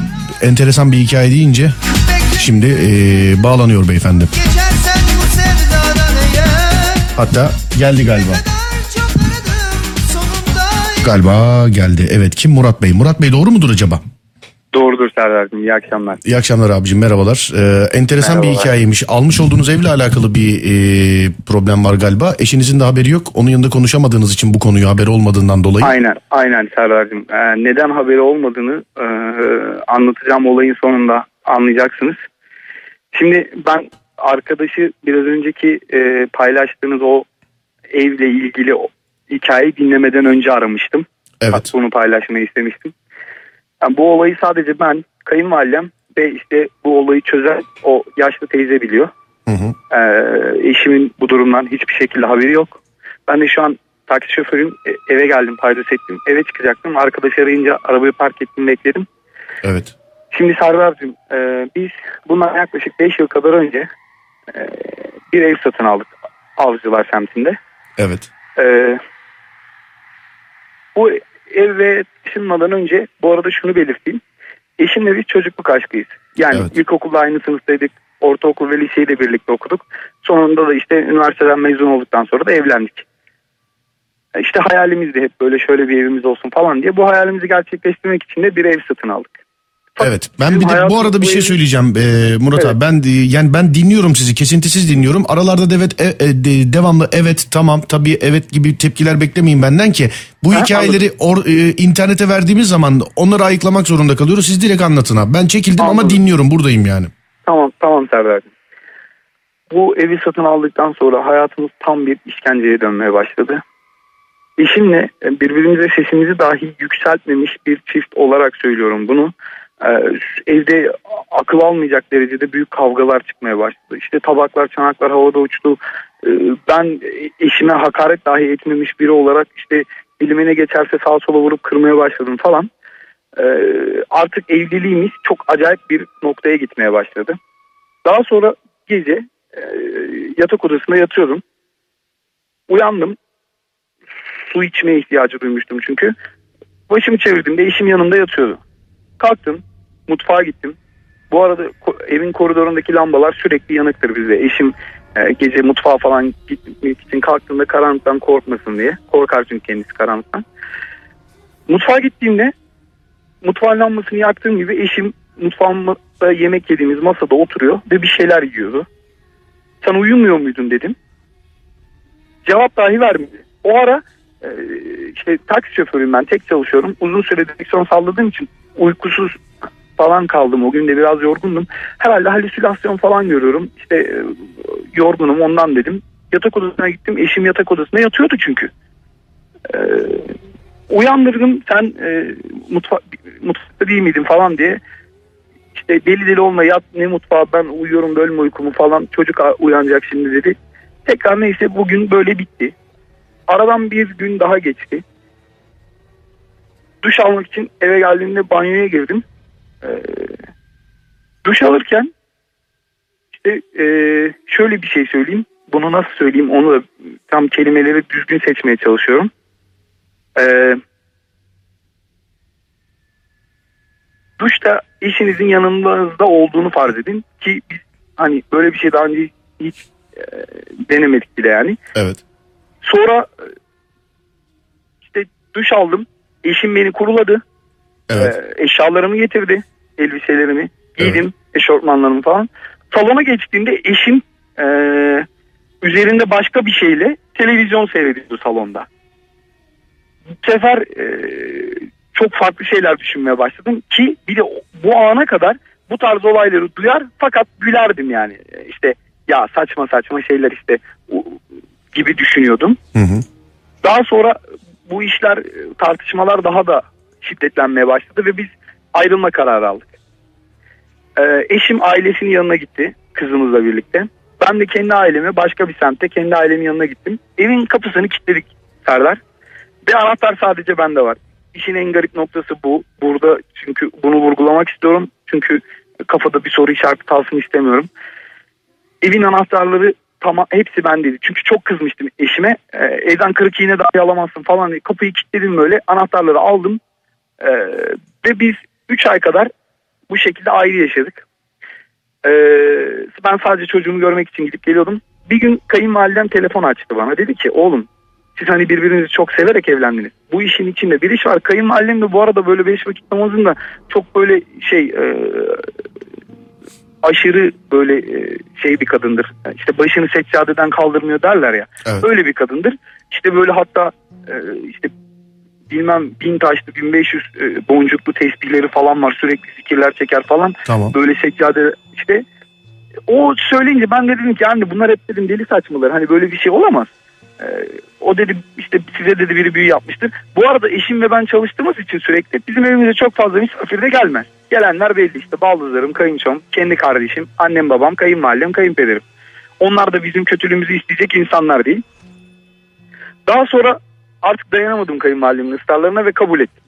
enteresan bir hikaye deyince şimdi e, bağlanıyor beyefendi. Hatta geldi galiba. Galiba geldi. Evet kim Murat Bey? Murat Bey doğru mudur acaba? Doğrudur Serdar'cığım. İyi akşamlar. İyi akşamlar abicim merhabalar. Ee, enteresan bir Merhabalar. hikayeymiş. Almış olduğunuz evle alakalı bir e, problem var galiba. Eşinizin de haberi yok. Onun yanında konuşamadığınız için bu konuyu haberi olmadığından dolayı. Aynen, aynen Serdar'cığım. Ee, neden haberi olmadığını e, anlatacağım olayın sonunda anlayacaksınız. Şimdi ben arkadaşı biraz önceki e, paylaştığınız o evle ilgili o hikayeyi dinlemeden önce aramıştım. Evet. Bunu paylaşmayı istemiştim. Yani bu olayı sadece ben, kayınvalidem ve işte bu olayı çözen o yaşlı teyze biliyor. Hı hı. Ee, eşimin bu durumdan hiçbir şekilde haberi yok. Ben de şu an taksi şoförüm E- eve geldim paydos ettim. Eve çıkacaktım. Arkadaş arayınca arabayı park ettim bekledim. Evet. Şimdi Serdar'cığım e, biz bundan yaklaşık 5 yıl kadar önce e, bir ev satın aldık Avcılar semtinde. Evet. E, bu eve taşınmadan önce bu arada şunu belirteyim. Eşimle biz çocukluk aşkıyız. Yani Evet. ilkokulda aynı sınıftaydık. Ortaokul ve liseyi de birlikte okuduk. Sonunda da işte üniversiteden mezun olduktan sonra da evlendik. İşte hayalimizdi hep böyle şöyle bir evimiz olsun falan diye. Bu hayalimizi gerçekleştirmek için de bir ev satın aldık. Evet. Ben bir de bu arada bir şey söyleyeceğim ee, Murat Evet. abi. Ben yani ben dinliyorum sizi. Kesintisiz dinliyorum. Aralarda da evet e, e, de- devamlı evet tamam tabii evet gibi tepkiler beklemeyin benden ki bu Ha, hikayeleri or, e, internete verdiğimiz zaman onları ayıklamak zorunda kalıyoruz. Siz direkt anlatın abi. Ben çekildim ama Anladım. dinliyorum. Buradayım yani. Tamam tamam Serdar'cığım. Bu evi satın aldıktan sonra hayatımız tam bir işkenceye dönmeye başladı. Eşimle e, birbirimize sesimizi dahi yükseltmemiş bir çift olarak söylüyorum bunu. Ee, evde akıl almayacak derecede büyük kavgalar çıkmaya başladı. İşte tabaklar, çanaklar havada uçtu. Ee, ben eşime hakaret dahi etmemiş biri olarak işte elime ne geçerse sağa sola vurup kırmaya başladım falan. Ee, artık evliliğimiz çok acayip bir noktaya gitmeye başladı. Daha sonra gece e, yatak odasında yatıyordum. Uyandım. Su içmeye ihtiyacı duymuştum çünkü. Başımı çevirdiğimde eşim yanımda yatıyordu. Kalktım. Mutfağa gittim. Bu arada evin koridorundaki lambalar sürekli yanıktır bizde. Eşim e, gece mutfağa falan gitmek için kalktığında karanlıktan korkmasın diye. Korkar çünkü kendisi karanlıktan. Mutfağa gittiğimde mutfağın lambasını yaktığım gibi eşim mutfağımda yemek yediğimiz masada oturuyor ve bir şeyler yiyordu. Sen uyumuyor muydun dedim. Cevap dahi vermedi. O ara e, taksi şoförüyüm ben tek çalışıyorum. Uzun süre direksiyon salladığım için uykusuz falan kaldım. O gün de biraz yorgundum. Herhalde halüsinasyon falan görüyorum. İşte e, yorgunum ondan dedim. Yatak odasına gittim. Eşim yatak odasında yatıyordu çünkü. E, uyandırdım sen e, mutfa mutfakta değil miydin falan diye. İşte deli deli olma yat ne mutfağa ben uyuyorum bölme uykumu falan çocuk uyanacak şimdi dedi. Tekrar neyse bugün böyle bitti. Aradan bir gün daha geçti. Duş almak için eve geldiğimde banyoya girdim. Ee, duş alırken işte e, şöyle bir şey söyleyeyim. Bunu nasıl söyleyeyim onu da tam kelimeleri düzgün seçmeye çalışıyorum. Ee, duşta eşinizin yanınızda olduğunu farz edin ki biz hani böyle bir şey daha önce hiç e, denemedik bile yani. Evet. Sonra işte duş aldım. Eşim beni kuruladı. Evet. Ee, eşyalarımı getirdi. Elbiselerimi giydim. Eşortmanlarımı falan. Salona geçtiğimde eşim e, üzerinde başka bir şeyle televizyon seyrediyordu salonda. Bu sefer e, çok farklı şeyler düşünmeye başladım ki bir de bu ana kadar bu tarz olayları duyar fakat gülerdim yani. İşte ya saçma saçma şeyler işte gibi düşünüyordum. Hı hı. Daha sonra bu işler e, tartışmalar daha da şiddetlenmeye başladı ve biz ayrılma kararı aldık. Ee, eşim ailesinin yanına gitti kızımızla birlikte. Ben de kendi aileme başka bir semtte kendi ailemin yanına gittim. Evin kapısını kilitledik Serdar. Ve anahtar sadece bende var. İşin en garip noktası bu. Burada çünkü bunu vurgulamak istiyorum. Çünkü kafada bir soru işareti kalsın istemiyorum. Evin anahtarları tamam hepsi bendeydi. Çünkü çok kızmıştım eşime. Ee, evden kırık iğne dahi alamazsın falan diye. Kapıyı kilitledim böyle. Anahtarları aldım. Ee, ve biz 3 ay kadar bu şekilde ayrı yaşadık. Ee, ben sadece çocuğumu görmek için gidip geliyordum. Bir gün kayınvalidem telefon açtı bana. Dedi ki oğlum siz hani birbirinizi çok severek evlendiniz. Bu işin içinde bir iş var. Kayınvalidem de bu arada böyle beş vakit namazında çok böyle şey e, aşırı böyle e, şey bir kadındır. İşte başını seccadeden kaldırmıyor derler ya. Evet. Öyle bir kadındır. İşte böyle hatta e, işte bilmem bin taşlı 1500 e, boncuklu tesbihleri falan var. Sürekli fikirler çeker falan. Tamam. Böyle seccade işte o söyleyince ben de dedim ki anne bunlar hep dedim deli saçmalar. Hani böyle bir şey olamaz. Ee, o dedi işte size dedi biri büyü yapmıştır. Bu arada eşim ve ben çalıştığımız için sürekli bizim evimize çok fazla misafir de gelmez. Gelenler belli işte baldızlarım, kayınçom, kendi kardeşim, annem babam, kayınvalidem, kayınpederim. Onlar da bizim kötülüğümüzü isteyecek insanlar değil. Daha sonra artık dayanamadım kayınvalidemin ısrarlarına ve kabul ettim.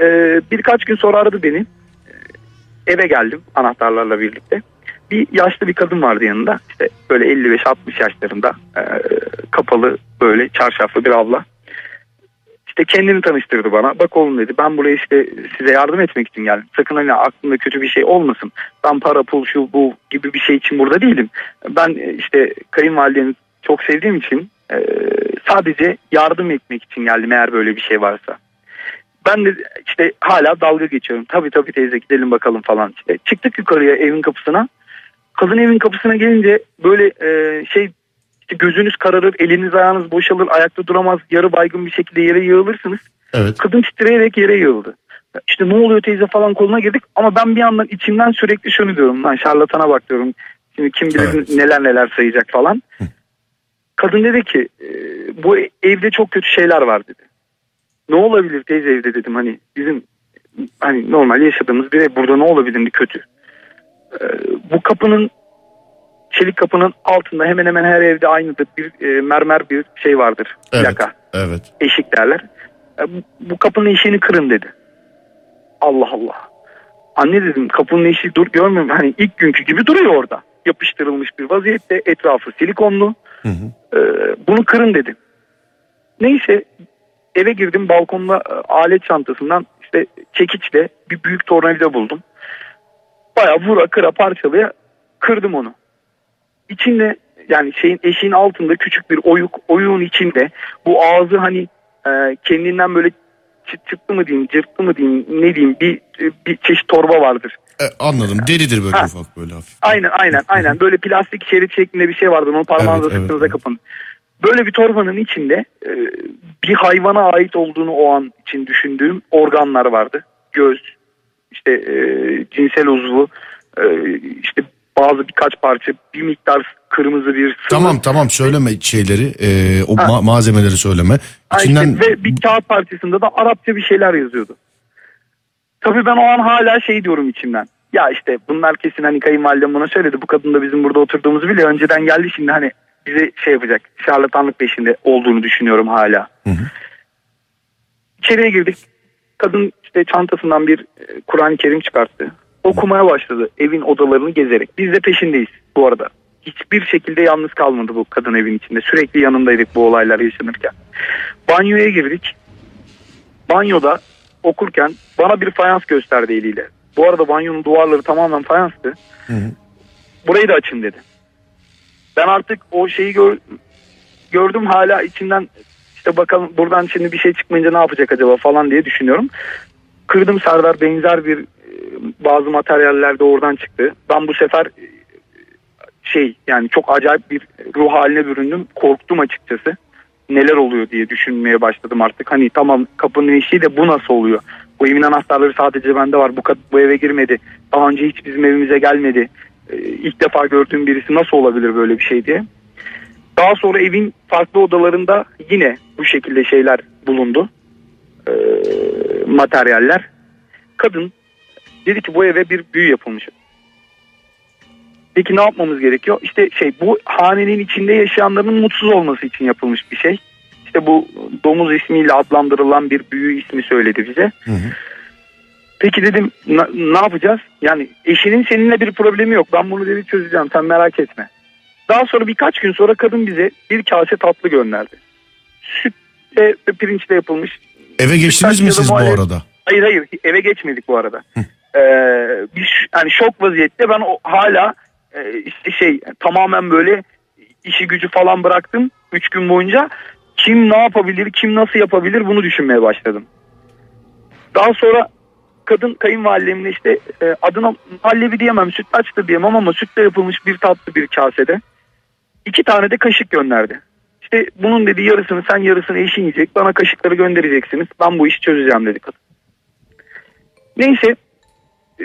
Ee, birkaç gün sonra aradı beni. Ee, eve geldim anahtarlarla birlikte. Bir yaşlı bir kadın vardı yanında. İşte böyle 55-60 yaşlarında ee, kapalı böyle çarşaflı bir abla. İşte kendini tanıştırdı bana. Bak oğlum dedi ben buraya işte size yardım etmek için geldim. Sakın hani aklımda kötü bir şey olmasın. Ben para pul şu bu gibi bir şey için burada değilim. Ben e, işte kayınvalidemi çok sevdiğim için e, sadece yardım etmek için geldim eğer böyle bir şey varsa. Ben de işte hala dalga geçiyorum. Tabii tabii teyze gidelim bakalım falan. İşte çıktık yukarıya evin kapısına. Kadın evin kapısına gelince böyle e, şey işte gözünüz kararır, eliniz ayağınız boşalır, ayakta duramaz, yarı baygın bir şekilde yere yığılırsınız. Evet. Kadın titreyerek yere yığıldı. İşte ne oluyor teyze falan koluna girdik ama ben bir yandan içimden sürekli şunu diyorum lan şarlatana bak diyorum. Şimdi kim bilir Evet. neler neler sayacak falan. Kadın dedi ki e, bu evde çok kötü şeyler var dedi. Ne olabilir teyze evde dedim hani bizim hani normal yaşadığımız bir ev burada ne olabilir kötü. E, bu kapının çelik kapının altında hemen hemen her evde aynıdır bir e, mermer bir şey vardır. Evet. Plaka Evet. eşik derler. E, bu- kapının eşiğini kırın dedi. Allah Allah. Anne dedim kapının eşiği dur görmüyorum. Hani ilk günkü gibi duruyor orada. Yapıştırılmış bir vaziyette etrafı silikonlu. Hı hı. E, bunu kırın dedi. Neyse eve girdim balkonda e, alet çantasından işte çekiçle bir büyük tornavida buldum. Baya vura kıra parçalaya kırdım onu. İçinde yani şeyin eşiğin altında küçük bir oyuk oyuğun içinde bu ağzı hani e, kendinden böyle çıktı mı diyeyim cırttı mı diyeyim ne diyeyim bir bir çeşit torba vardır. E, anladım. Deridir böyle Ha. ufak böyle hafif. Aynen aynen aynen böyle plastik şerit şeklinde bir şey vardı onu parmağınıza Evet, evet, sıktığınızda evet. kapın. Böyle bir torbanın içinde e, bir hayvana ait olduğunu o an için düşündüğüm organlar vardı. Göz, işte e, cinsel uzvu, e, işte bazı birkaç parça, bir miktar kırmızı bir sıvı. Tamam tamam söyleme şeyleri. e, o Ha. ma- malzemeleri söyleme. İşte İçinden ve bir kağıt parçasında da Arapça bir şeyler yazıyordu. Tabii ben o an hala şey diyorum içimden. Ya işte bunlar kesin hani kayınvalidem buna söyledi. Bu kadın da bizim burada oturduğumuzu biliyor. Önceden geldi şimdi hani bize şey yapacak. Şarlatanlık peşinde olduğunu düşünüyorum hala. Hı hı. İçeriye girdik. Kadın işte çantasından bir e, Kur'an-ı Kerim çıkarttı. Okumaya başladı evin odalarını gezerek. Biz de peşindeyiz bu arada. Hiçbir şekilde yalnız kalmadı bu kadın evin içinde. Sürekli yanındaydık bu olaylar yaşanırken. Banyoya girdik. Banyoda okurken bana bir fayans gösterdi eliyle. Bu arada banyonun duvarları tamamen fayanstı. Hı hı. Burayı da açın dedi. Ben artık o şeyi gör- gördüm hala içinden işte bakalım buradan şimdi bir şey çıkmayınca ne yapacak acaba falan diye düşünüyorum. Kırdım Serdar benzer bir bazı materyaller de oradan çıktı. Ben bu sefer e, şey yani çok acayip bir ruh haline büründüm. Korktum açıkçası. Neler oluyor diye düşünmeye başladım artık. Hani tamam kapının eşiği de bu nasıl oluyor? Bu evin anahtarları sadece bende var. Bu, bu eve girmedi. Daha önce hiç bizim evimize gelmedi. Ee, ilk defa gördüğüm birisi nasıl olabilir böyle bir şey diye. Daha sonra evin farklı odalarında yine bu şekilde şeyler bulundu. Ee, materyaller. Kadın dedi ki bu eve bir büyü yapılmış. Peki ne yapmamız gerekiyor? İşte şey bu hanenin içinde yaşayanların mutsuz olması için yapılmış bir şey. İşte bu domuz ismiyle adlandırılan bir büyü ismi söyledi bize. Hı hı. Peki dedim "na- ne yapacağız? Yani eşinin seninle bir problemi yok. Ben bunu dedi çözeceğim sen merak etme. Daha sonra birkaç gün sonra kadın bize bir kase tatlı gönderdi. Sütle ve pirinçle yapılmış. Eve geçtiniz mi siz bu arada? Hayır hayır eve geçmedik bu arada. Ee, bir yani şok vaziyette ben o, hala e, işte şey tamamen böyle işi gücü falan bıraktım 3 gün boyunca. Kim ne yapabilir, kim nasıl yapabilir bunu düşünmeye başladım. Daha sonra kadın kayınvalidemle işte e, adına muhallebi diyemem, sütlaç da diyemem ama sütle yapılmış bir tatlı bir kasede. iki tane de kaşık gönderdi. İşte bunun dedi yarısını sen yarısını eşin yiyecek. Bana kaşıkları göndereceksiniz. Ben bu işi çözeceğim dedi kadın. Neyse e,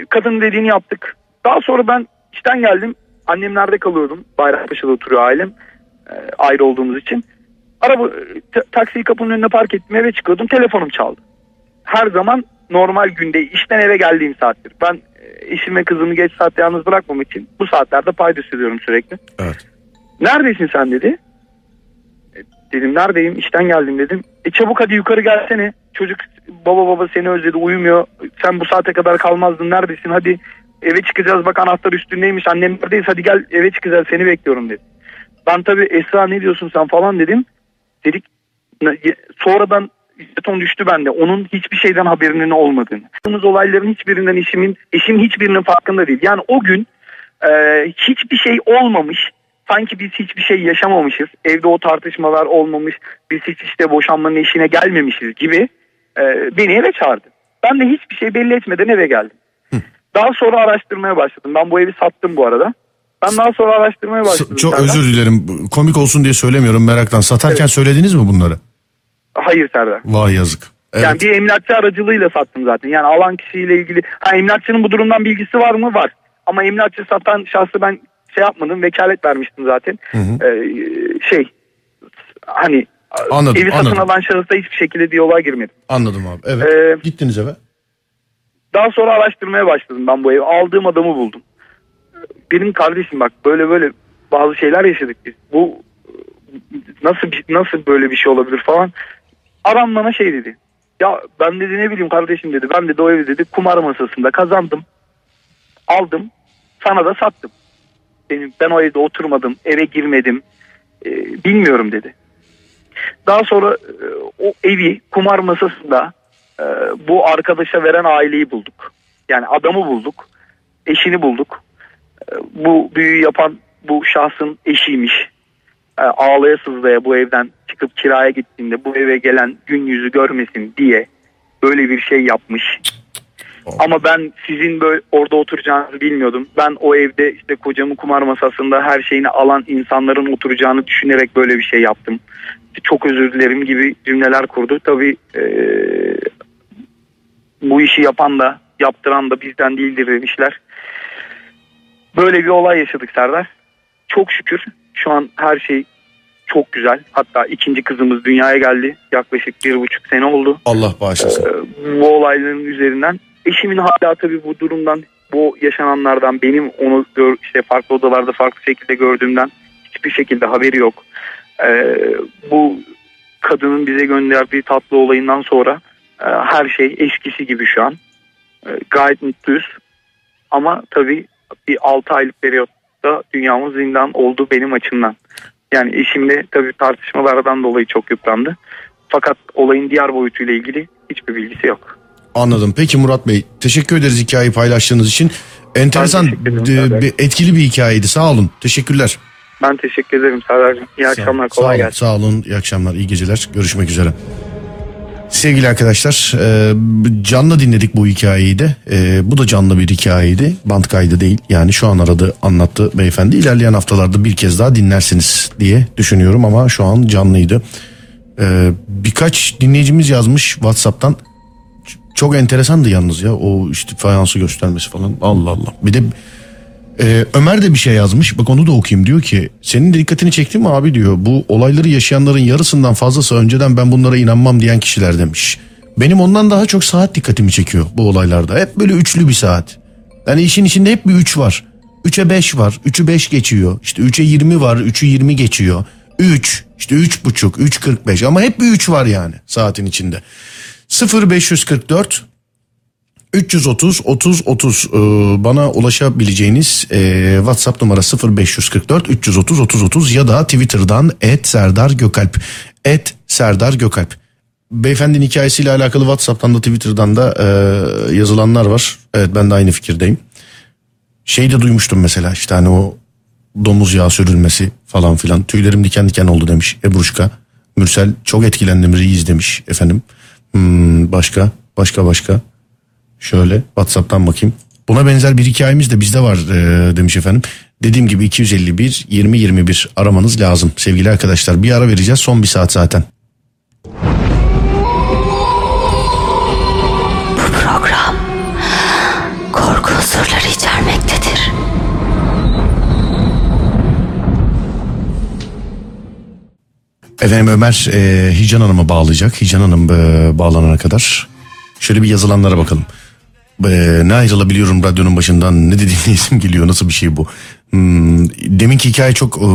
kadın dediğini yaptık. Daha sonra ben işten geldim. Annemlerde kalıyordum. Bayrampaşa'da oturuyor ailem. e, ayrı olduğumuz için. Araba e, ta- taksiyi kapının önüne park ettim eve çıkıyordum. Telefonum çaldı. Her zaman normal günde işten eve geldiğim saattir. Ben e, eşim ve kızımı geç saatte yalnız bırakmamak için bu saatlerde paydos ediyorum sürekli. Evet. Neredesin sen dedi. E, Dedim neredeyim işten geldim dedim. E çabuk hadi yukarı gelsene. Çocuk baba baba seni özledi uyumuyor. Sen bu saate kadar kalmazdın neredesin hadi eve çıkacağız bak anahtar üstündeymiş annem neredeyiz hadi gel eve çıkacağız seni bekliyorum dedi. Ben tabii Esra ne diyorsun sen falan dedim. Dedik "Na- ye- sonradan jeton düştü bende. Onun hiçbir şeyden haberinin olmadığını. Yaptığımız olayların hiçbirinden eşimin, eşim hiçbirinin farkında değil. Yani o gün e, hiçbir şey olmamış. Sanki biz hiçbir şey yaşamamışız. Evde o tartışmalar olmamış. Biz hiç işte boşanmanın eşine gelmemişiz gibi e, beni eve çağırdı. Ben de hiçbir şey belli etmeden eve geldim. Daha sonra araştırmaya başladım. Ben bu evi sattım bu arada. Ben daha sonra araştırmaya başladım. Çok Serdar. özür dilerim. Komik olsun diye söylemiyorum meraktan. Satarken söylediniz mi bunları? Hayır Serdar. Vay yazık. Evet. Yani bir emlakçı aracılığıyla sattım zaten. Yani alan kişiyle ilgili. Ha emlakçının bu durumdan bilgisi var mı? Var. Ama emlakçı satan şahsı ben şey yapmadım. Vekalet vermiştim zaten. Ee, şey hani Anladım, evi satın anladım. alan şahısla hiçbir şekilde diyaloğa girmedim. Anladım abi. Evet. Ee, Gittiniz eve. Daha sonra araştırmaya başladım ben bu evi. Aldığım adamı buldum. Benim kardeşim bak böyle böyle bazı şeyler yaşadık biz. Bu nasıl nasıl böyle bir şey olabilir falan. Adam bana şey dedi. Ya ben dedi ne bileyim kardeşim dedi. Ben dedi o evi dedi kumar masasında kazandım. Aldım. Sana da sattım. Benim, ben o evde oturmadım. Eve girmedim. e, bilmiyorum dedi. Daha sonra e, o evi kumar masasında e, bu arkadaşa veren aileyi bulduk. Yani adamı bulduk. Eşini bulduk. E, bu büyüyü yapan bu şahsın eşiymiş. E, ağlaya sızlaya bu evden çıkıp kiraya gittiğinde bu eve gelen gün yüzü görmesin diye böyle bir şey yapmış. Ama ben sizin böyle orada oturacağınızı bilmiyordum. Ben o evde işte kocamın kumar masasında her şeyini alan insanların oturacağını düşünerek böyle bir şey yaptım. Çok özür dilerim gibi cümleler kurdu. Tabii e, bu işi yapan da yaptıran da bizden değildir demişler. Böyle bir olay yaşadık Serdar. Çok şükür şu an her şey çok güzel. Hatta ikinci kızımız dünyaya geldi. Yaklaşık bir buçuk sene oldu. Allah bağışlasın. Ee, bu olayların üzerinden. Eşimin hala tabii bu durumdan, bu yaşananlardan benim onu gör, işte farklı odalarda farklı şekilde gördüğümden hiçbir şekilde haberi yok. Ee, bu kadının bize gönderdiği tatlı olayından sonra e, her şey eskisi gibi şu an. E, gayet mutluyuz. Ama tabii bir 6 aylık periyotta dünyamız zindan oldu benim açımdan. Yani eşimle tabii tartışmalardan dolayı çok yıprandı. Fakat olayın diğer boyutuyla ilgili hiçbir bilgisi yok. Anladım. Peki Murat Bey teşekkür ederiz hikayeyi paylaştığınız için. Enteresan, e, bir- etkili bir hikayeydi. Sağ olun. Teşekkürler. Ben teşekkür ederim Serdar'cığım. İyi akşamlar. Sağ Kolay olun, gelsin. Sağ olun. İyi akşamlar. iyi geceler. Görüşmek üzere. Sevgili arkadaşlar e, canlı dinledik bu hikayeyi de. E, bu da canlı bir hikayeydi. Bant kaydı değil. Yani şu an aradı anlattı beyefendi. İlerleyen haftalarda bir kez daha dinlersiniz diye düşünüyorum ama şu an canlıydı. E, birkaç dinleyicimiz yazmış WhatsApp'tan. Çok enteresandı yalnız ya o işte fayansı göstermesi falan. Allah Allah. Bir de ee, Ömer de bir şey yazmış. Bak onu da okuyayım. Diyor ki senin de dikkatini çekti mi abi diyor. Bu olayları yaşayanların yarısından fazlası önceden ben bunlara inanmam diyen kişiler demiş. Benim ondan daha çok saat dikkatimi çekiyor bu olaylarda. Hep böyle üçlü bir saat. Yani işin içinde hep bir üç var. Üçe beş var. Üçü beş geçiyor. İşte üçe yirmi var. Üçü yirmi geçiyor. Üç. işte üç buçuk. Üç kırk beş. Ama hep bir üç var yani saatin içinde. 0544 330 30 30 e, bana ulaşabileceğiniz e, WhatsApp numarası 0544 330 30 30 ya da Twitter'dan et Serdar Gökalp et Serdar Gökalp. Beyefendinin hikayesiyle alakalı WhatsApp'tan da Twitter'dan da e, yazılanlar var. Evet ben de aynı fikirdeyim. Şey de duymuştum mesela işte hani o domuz yağı sürülmesi falan filan. Tüylerim diken diken oldu demiş Ebruşka. Mürsel çok etkilendim reis demiş efendim. Hmm, başka başka başka. Şöyle WhatsApp'tan bakayım. Buna benzer bir hikayemiz de bizde var e, demiş efendim. Dediğim gibi 251 20 21 aramanız lazım sevgili arkadaşlar. Bir ara vereceğiz son bir saat zaten. Bu program korku unsurları içermektedir. Efendim Ömer e, Hicran Hanım'a bağlayacak. Hicran Hanım e, bağlanana kadar şöyle bir yazılanlara bakalım. E, ne ayrılabiliyorum radyonun başından ne dediğim [laughs] isim geliyor nasıl bir şey bu. Hmm, deminki hikaye çok e,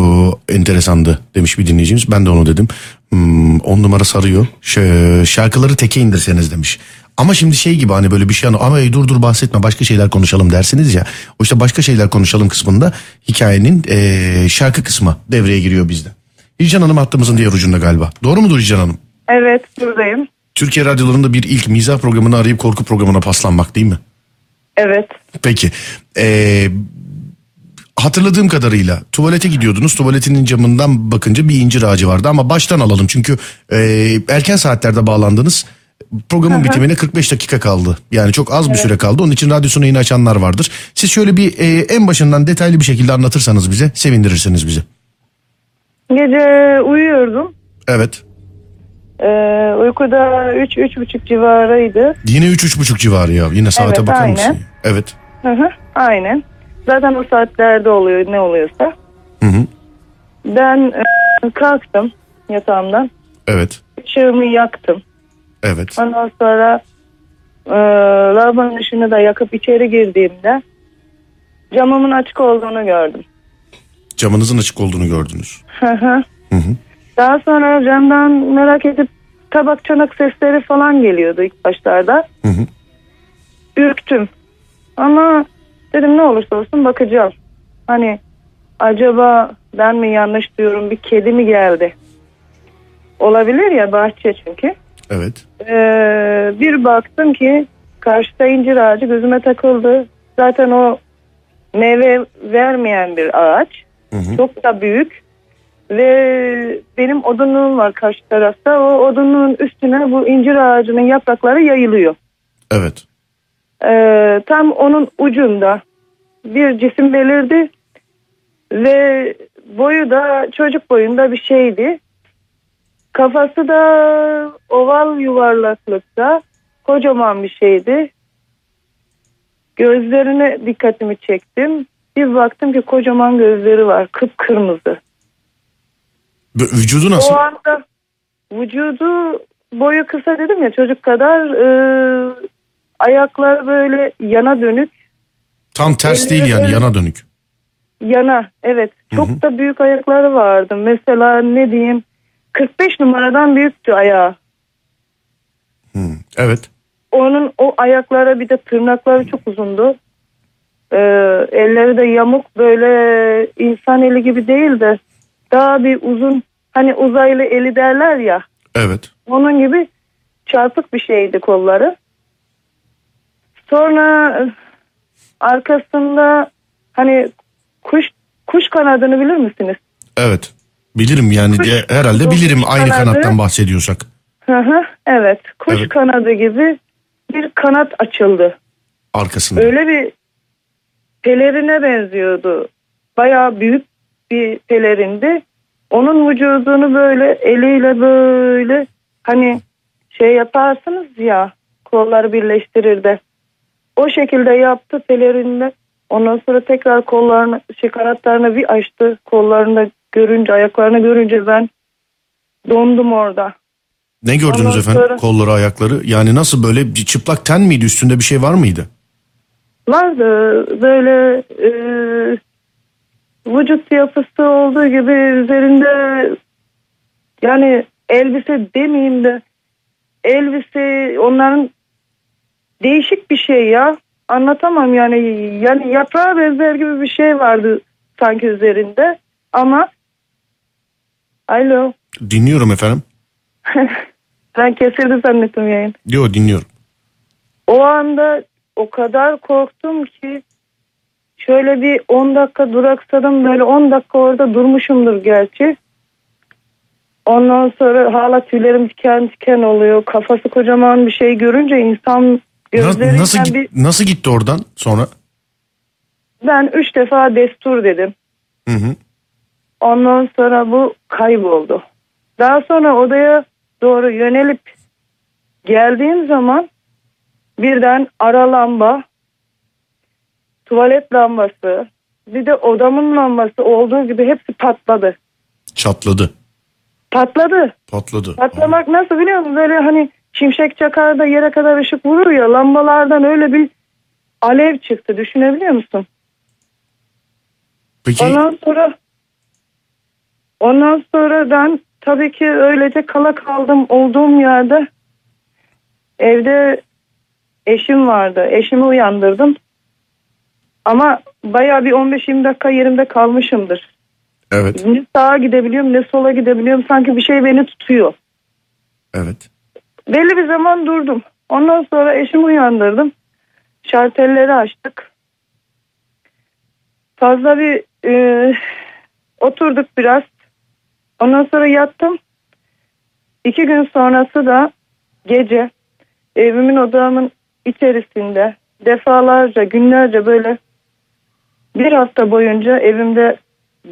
enteresandı demiş bir dinleyicimiz. Ben de onu dedim. Hmm, on numara sarıyor. Ş- şarkıları teke indirseniz demiş. Ama şimdi şey gibi hani böyle bir şey ama ey, dur dur bahsetme başka şeyler konuşalım dersiniz ya. O işte başka şeyler konuşalım kısmında hikayenin e, şarkı kısmı devreye giriyor bizde. Hicran Hanım hattımızın diğer ucunda galiba. Doğru mudur Hicran Hanım? Evet buradayım. Türkiye radyolarında bir ilk mizah programını arayıp korku programına paslanmak değil mi? Evet. Peki. Ee, hatırladığım kadarıyla tuvalete gidiyordunuz. Tuvaletinin camından bakınca bir incir ağacı vardı ama baştan alalım. Çünkü e, erken saatlerde bağlandınız. Programın bitimine 45 dakika kaldı. Yani çok az bir süre kaldı. Onun için radyosunu yeni açanlar vardır. Siz şöyle bir e, en başından detaylı bir şekilde anlatırsanız bize sevindirirsiniz bizi. Gece uyuyordum. Evet. Ee, uykuda 3-3.30 civarıydı. Yine 3-3.30 civarı ya. Yine saate Evet, bakar aynen. mısın? Evet. Hı hı, aynen. Zaten o saatlerde oluyor ne oluyorsa. Hı hı. Ben e, kalktım yatağımdan. Evet. Işığımı yaktım. Evet. Ondan sonra e, lavabonun ışığını da yakıp içeri girdiğimde camımın açık olduğunu gördüm. Camınızın açık olduğunu gördünüz. Hı hı. Hı hı. Daha sonra camdan merak edip tabak çanak sesleri falan geliyordu ilk başlarda. Hı hı. Ürktüm. Ama dedim ne olursa olsun bakacağım. Hani acaba ben mi yanlış diyorum bir kedi mi geldi? Olabilir ya bahçe çünkü. Evet. Ee, bir baktım ki karşıda incir ağacı gözüme takıldı. Zaten o meyve vermeyen bir ağaç. Hı hı. Çok da büyük. Ve benim odunluğum var karşı tarafta. O odunluğun üstüne bu incir ağacının yaprakları yayılıyor. Evet. Ee, tam onun ucunda bir cisim belirdi. Ve boyu da çocuk boyunda bir şeydi. Kafası da oval yuvarlaklıkta kocaman bir şeydi. Gözlerine dikkatimi çektim. Bir baktım ki kocaman gözleri var kıpkırmızı. Vücudu nasıl? O anda vücudu boyu kısa dedim ya çocuk kadar e, ayaklar böyle yana dönük Tam ters değil yani yana dönük. yana evet çok Hı hı. da büyük ayakları vardı. Mesela ne diyeyim 45 numaradan büyüktü ayağı. Hı. Evet. Onun o ayaklara bir de tırnakları çok uzundu. Ee, elleri de yamuk böyle insan eli gibi değil de daha bir uzun hani uzaylı eli derler ya. Evet. Onun gibi çarpık bir şeydi kolları. Sonra eh, arkasında hani kuş kuş kanadını bilir misiniz? Evet. Bilirim yani Kuş- de- herhalde kuş bilirim aynı kanadı. kanattan bahsediyorsak. Hı hı, evet. Kuş Evet. kanadı gibi bir kanat açıldı. Arkasında. Öyle bir pelerine benziyordu. Bayağı büyük bir pelerindi. Onun vücudunu böyle eliyle böyle hani şey yaparsınız ya kolları birleştirir de. O şekilde yaptı pelerinle. Ondan sonra tekrar kollarını, şey kanatlarını bir açtı. Kollarını görünce, ayaklarını görünce ben dondum orada. Ne gördünüz Ondan efendim? sonra- Kolları, ayakları. Yani nasıl böyle bir çıplak ten miydi? Üstünde bir şey var mıydı? Vardı böyle e, vücut yapısı olduğu gibi üzerinde yani elbise demeyeyim de elbise onların değişik bir şey ya anlatamam yani yani yaprağa benzer gibi bir şey vardı sanki üzerinde ama alo Dinliyorum efendim. [laughs] ben kesildi zannettim yayın. Yo dinliyorum. O anda o kadar korktum ki şöyle bir 10 dakika duraksadım böyle 10 dakika orada durmuşumdur gerçi. Ondan sonra hala tüylerim diken diken oluyor. Kafası kocaman bir şey görünce insan gözlerinden nasıl, gi- bir... nasıl gitti oradan sonra? Ben üç defa destur dedim. Hı hı. Ondan sonra bu kayboldu. Daha sonra odaya doğru yönelip geldiğim zaman birden ara lamba, tuvalet lambası, bir de odamın lambası olduğu gibi hepsi patladı. Çatladı. Patladı. Patladı. Patlamak nasıl biliyor musun? Böyle hani şimşek çakar da yere kadar ışık vurur ya lambalardan öyle bir alev çıktı. Düşünebiliyor musun? Peki Ondan sonra ondan sonra ben tabii ki öylece kala kaldım olduğum yerde evde eşim vardı. Eşimi uyandırdım. Ama bayağı bir 15-20 dakika yerimde kalmışımdır. evet. Ne sağa gidebiliyorum ne sola gidebiliyorum. Sanki bir şey beni tutuyor. Evet. belli bir zaman durdum. Ondan sonra eşimi uyandırdım. Şartelleri açtık. Fazla bir e, oturduk biraz. Ondan sonra yattım. İki gün sonrası da gece evimin odamın içerisinde defalarca günlerce böyle bir hafta boyunca evimde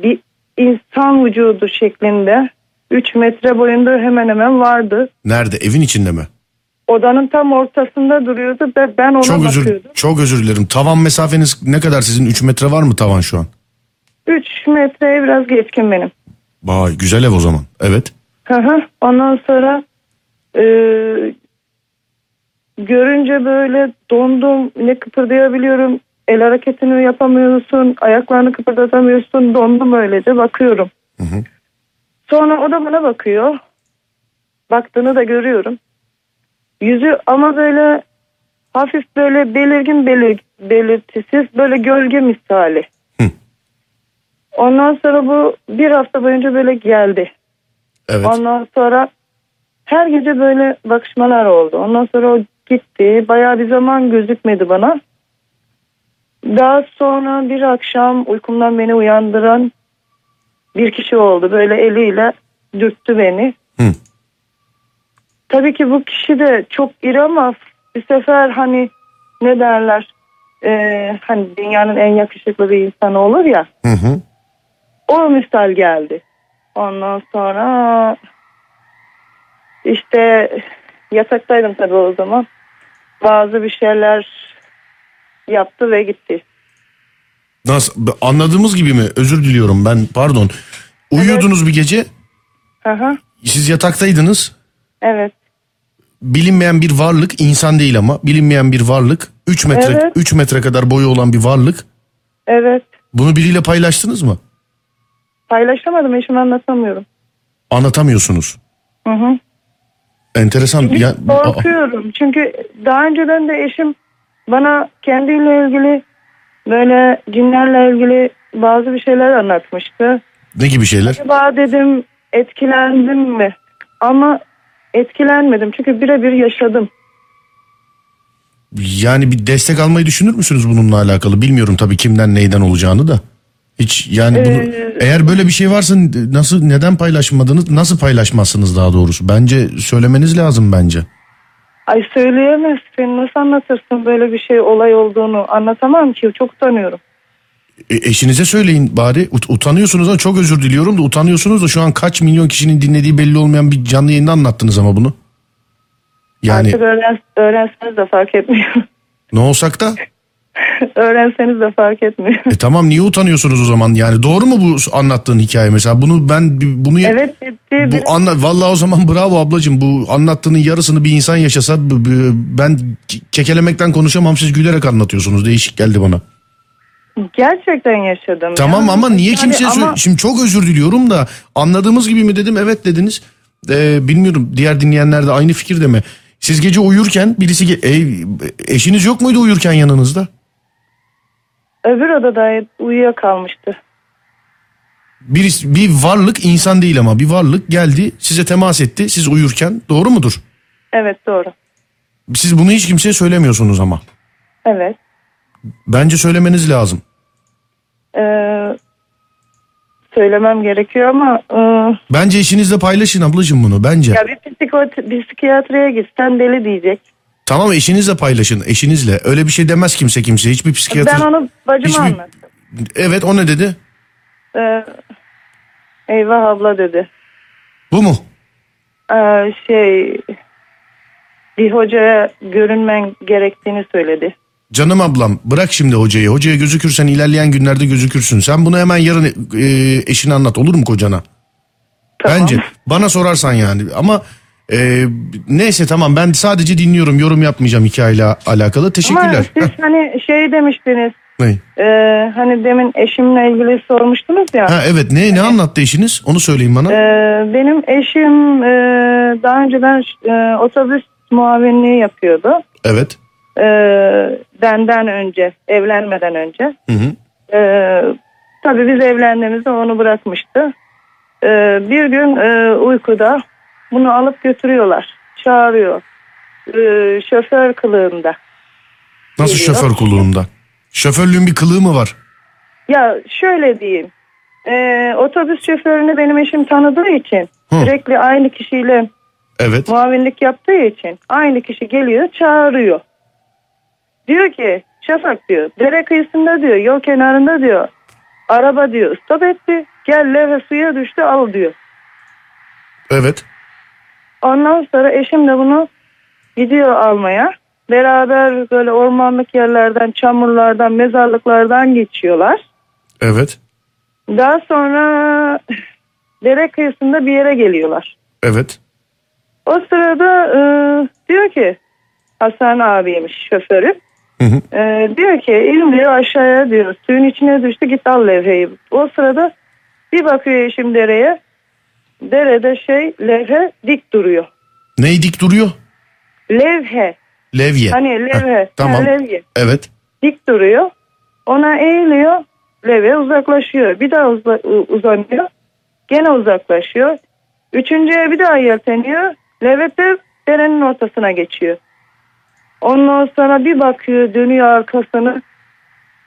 bir insan vücudu şeklinde 3 metre boyunda hemen hemen vardı. Nerede? Evin içinde mi? Odanın tam ortasında duruyordu ve ben ona Çok özür bakıyordum. çok özür dilerim. Tavan mesafeniz ne kadar sizin? 3 metre var mı tavan şu an? 3 metreye biraz geçkin benim. Vay güzel ev o zaman. Evet. Hı hı. Ondan sonra e, görünce böyle dondum. Ne kıpırdayabiliyorum. El hareketini yapamıyorsun. Ayaklarını kıpırdatamıyorsun. Dondum öylece bakıyorum. Hı hı. Sonra o da bana bakıyor. Baktığını da görüyorum. Yüzü ama böyle hafif böyle belirgin belir, belirtisiz böyle gölge misali. Hı. Ondan sonra bu bir hafta boyunca böyle geldi. Evet. Ondan sonra her gece böyle bakışmalar oldu. Ondan sonra o gitti. Bayağı bir zaman gözükmedi bana. Daha sonra bir akşam uykumdan beni uyandıran bir kişi oldu. Böyle eliyle dürttü beni. Hı. Tabii ki bu kişi de çok iri ama bir sefer hani ne derler Ee, hani dünyanın en yakışıklı bir insanı olur ya Hı hı. o misal geldi. Ondan sonra işte yataktaydım tabii o zaman. Bazı bir şeyler yaptı ve gitti. Nasıl? Anladığımız gibi mi? Özür diliyorum ben pardon. Uyuyordunuz bir gece. Aha, Siz yataktaydınız. evet. Bilinmeyen bir varlık, insan değil ama bilinmeyen bir varlık. 3 metre Evet. 3 metre kadar boyu olan bir varlık. Evet. Bunu biriyle paylaştınız mı? Paylaşamadım eşime anlatamıyorum. Anlatamıyorsunuz. Hı hı. Enteresan. Ya, Aa, Korkuyorum. Çünkü daha önceden de eşim bana kendiyle ilgili böyle cinlerle ilgili bazı bir şeyler anlatmıştı. ne gibi şeyler? Acaba dedim etkilendim mi? Ama etkilenmedim çünkü birebir yaşadım. Yani bir destek almayı düşünür müsünüz bununla alakalı? Bilmiyorum tabii kimden neyden olacağını da. Hiç yani bunu Ee, eğer böyle bir şey varsa nasıl neden paylaşmadınız? Nasıl paylaşmazsınız daha doğrusu? Bence söylemeniz lazım bence. Ay söyleyemezsin. Nasıl anlatırsın böyle bir şey olay olduğunu? Anlatamam ki. Çok utanıyorum. E, eşinize söyleyin bari. Ut- utanıyorsunuz ama çok özür diliyorum da utanıyorsunuz da şu an kaç milyon kişinin dinlediği belli olmayan bir canlı yayında anlattınız ama bunu. Yani Artık öğren, öğrenseniz de fark etmiyor. ne olsak da öğrenseniz de fark etmiyor. e tamam niye utanıyorsunuz o zaman? Yani doğru mu bu anlattığın hikaye mesela? Bunu ben bunu evet ciddi bir... Bu anla vallahi o zaman bravo ablacığım bu anlattığının yarısını bir insan yaşasa ben ke- kekelemekten konuşamam siz gülerek anlatıyorsunuz değişik geldi bana. Gerçekten yaşadım. Tamam ya. ama niye Yani kimseye ama- şimdi çok özür diliyorum da anladığımız gibi mi dedim evet dediniz. Ee, bilmiyorum diğer dinleyenler de aynı fikirde mi? Siz gece uyurken birisi ge- e, eşiniz yok muydu uyurken yanınızda? Öbür odada uyuyakalmıştı. Bir, bir varlık insan değil ama bir varlık geldi size temas etti siz uyurken doğru mudur? Evet doğru. Siz bunu hiç kimseye söylemiyorsunuz ama. Evet. Bence söylemeniz lazım. Ee, söylemem gerekiyor ama e, Bence eşinizle paylaşın ablacığım bunu bence. ya bir, psikot- bir psikiyatriye gitsen deli diyecek. Tamam eşinizle paylaşın eşinizle. Öyle bir şey demez kimse kimse. Hiçbir psikiyatr... Ben onu bacıma Hiçbir- anlattım. Evet o ne dedi? Ee, eyvah abla dedi. Bu mu? Ee, şey bir hocaya görünmen gerektiğini söyledi. Canım ablam bırak şimdi hocayı. Hocaya gözükürsen ilerleyen günlerde gözükürsün. Sen bunu hemen yarın e, eşine anlat olur mu kocana? Tamam. Bence. Bana sorarsan yani. Ama e, neyse tamam ben sadece dinliyorum. Yorum yapmayacağım hikayeyle alakalı. Ama Teşekkürler. siz Heh, hani şey demiştiniz. ne? e, hani demin eşimle ilgili sormuştunuz ya. Ha evet ne ne anlattı eşiniz? Onu söyleyin bana. Ee, benim eşim e, daha önceden e, otobüs muavinliği yapıyordu. Evet. E, benden önce, evlenmeden önce. Hı hı. E, tabii biz evlendiğimizde onu bırakmıştı. E, bir gün e, uykuda bunu alıp götürüyorlar çağırıyor. Ee, şoför kılığında. Nasıl Geliyor. şoför kuluğunda? Şoförlüğün bir kılığı mı var? Ya şöyle diyeyim. Ee, otobüs şoförünü benim eşim tanıdığı için Hı. sürekli aynı kişiyle Evet. muavinlik yaptığı için aynı kişi geliyor çağırıyor. Diyor ki Şafak diyor dere kıyısında diyor yol kenarında diyor araba diyor stop etti gel leve suya düştü al diyor. Evet. Ondan sonra eşim de bunu gidiyor almaya. Beraber böyle ormanlık yerlerden, çamurlardan, mezarlıklardan geçiyorlar. Evet. Daha sonra [laughs] dere kıyısında bir yere geliyorlar. Evet. O sırada e, diyor ki Hasan abiymiş şoförü. Hı hı. E, diyor ki in diyor aşağıya diyor suyun içine düştü git al levheyi. O sırada bir bakıyor eşim dereye. Derede şey levhe dik duruyor. Ney dik duruyor? Levhe. Levye. Hani levhe. Heh, tamam. Ha, levye. Evet. Dik duruyor. Ona eğiliyor. Levye uzaklaşıyor. Bir daha uza- u- uzanıyor. Gene uzaklaşıyor. Üçüncüye bir daha yelteniyor. Levye de derenin ortasına geçiyor. Ondan sonra bir bakıyor dönüyor arkasını.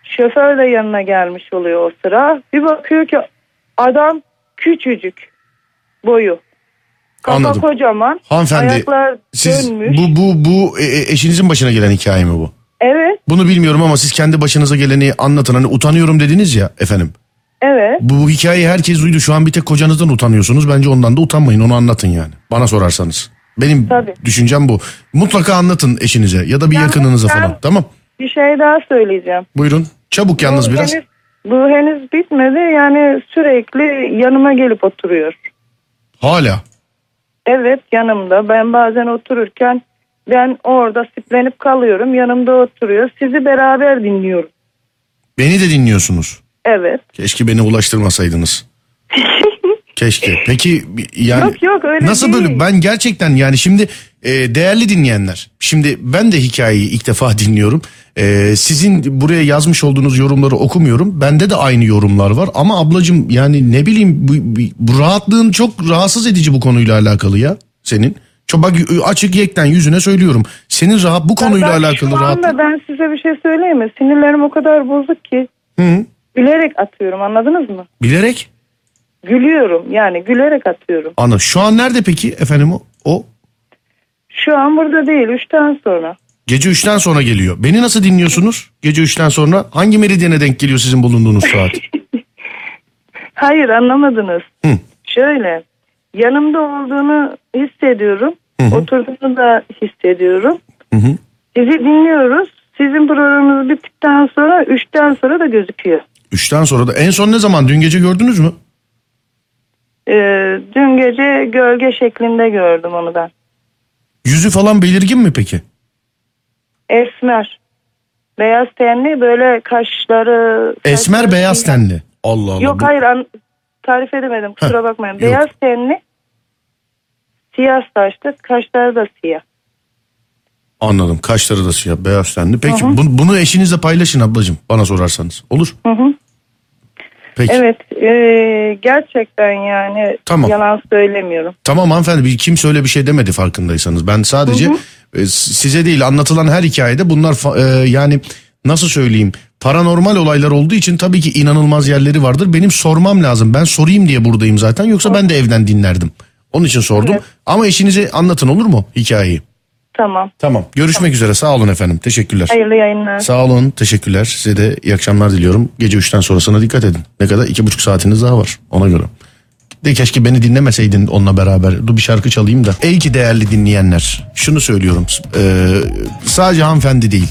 Şoför de yanına gelmiş oluyor o sıra. Bir bakıyor ki adam küçücük boyu. Kafa Anladım. kocaman. Hanımefendi ayaklar siz dönmüş. bu bu bu e, e, eşinizin başına gelen hikaye mi bu? Evet, Bunu bilmiyorum ama siz kendi başınıza geleni anlatın. Hani utanıyorum dediniz ya efendim. evet. Bu, bu hikayeyi herkes duydu. Şu an bir tek kocanızdan utanıyorsunuz. Bence ondan da utanmayın. Onu anlatın yani. Bana sorarsanız. Benim Tabii. düşüncem bu. Mutlaka anlatın eşinize ya da bir Ben- yakınınıza ben- falan. Tamam. Bir şey daha söyleyeceğim. Buyurun. Çabuk yalnız bu biraz. Henüz, bu henüz bitmedi. Yani sürekli yanıma gelip oturuyor. Hala. Evet yanımda. Ben bazen otururken ben orada siplenip kalıyorum. Yanımda oturuyor. Sizi beraber dinliyorum. Beni de dinliyorsunuz. Evet. Keşke beni ulaştırmasaydınız. [laughs] Keşke. Peki yani Yok, yok, öyle nasıl değil. böyle ben gerçekten yani şimdi e, değerli dinleyenler. Şimdi ben de hikayeyi ilk defa [laughs] dinliyorum. E, sizin buraya yazmış olduğunuz yorumları okumuyorum. Bende de aynı yorumlar var ama ablacığım yani ne bileyim bu, bu- rahatlığın çok rahatsız edici bu konuyla alakalı ya senin. Çok bak açık yekten yüzüne söylüyorum. Senin rahat bu konuyla Ben alakalı Şu rahat. anda ben size bir şey söyleyeyim mi? Sinirlerim o kadar bozuk ki Hı, gülerek atıyorum anladınız mı? bilerek. Gülüyorum yani gülerek atıyorum. Ana şu an nerede peki efendim o? O Şu an burada değil üçten sonra. Gece 3'ten sonra geliyor. Beni nasıl dinliyorsunuz? Gece 3'ten sonra hangi meridyene denk geliyor sizin bulunduğunuz saat? [laughs] Hayır anlamadınız. Hı. Şöyle yanımda olduğunu hissediyorum. Hı hı. Oturduğunu da hissediyorum. Hı hı. Sizi dinliyoruz. Sizin programınız bittikten sonra üçten sonra da gözüküyor. 3'ten sonra da en son ne zaman? Dün gece gördünüz mü? Ee, dün gece gölge şeklinde gördüm onu ben. Yüzü falan belirgin mi peki? Esmer. Beyaz tenli böyle kaşları... Esmer kaşları- beyaz tenli. Allah Allah. Yok Bu- hayır an- tarif edemedim kusura bakmayın. yok. Beyaz tenli siyah saçlı kaşları da siyah. Anladım. Kaşları da siyah, beyaz tenli. Peki bu- bunu eşinizle paylaşın ablacığım bana sorarsanız. Olur? Hı hı. Peki. Evet e, gerçekten yani Tamam. yalan söylemiyorum. Tamam hanımefendi bir kimse öyle bir şey demedi farkındaysanız. Ben sadece e, s- size değil anlatılan her hikayede bunlar e, yani nasıl söyleyeyim paranormal olaylar olduğu için tabii ki inanılmaz yerleri vardır. Benim sormam lazım. Ben sorayım diye buradayım zaten yoksa ben de evden dinlerdim. Onun için sordum. Evet. Ama eşinize anlatın olur mu hikayeyi? Tamam. Tamam. Görüşmek üzere. Sağ olun efendim. Teşekkürler. Hayırlı yayınlar. Sağ olun. Teşekkürler. Size de iyi akşamlar diliyorum. Gece 3'ten sonrasına dikkat edin. Ne kadar? iki buçuk saatiniz daha var. Ona göre. De keşke beni dinlemeseydin onunla beraber. Dur bir şarkı çalayım da. Ey ki değerli dinleyenler. Şunu söylüyorum. Ee, sadece hanımefendi değil.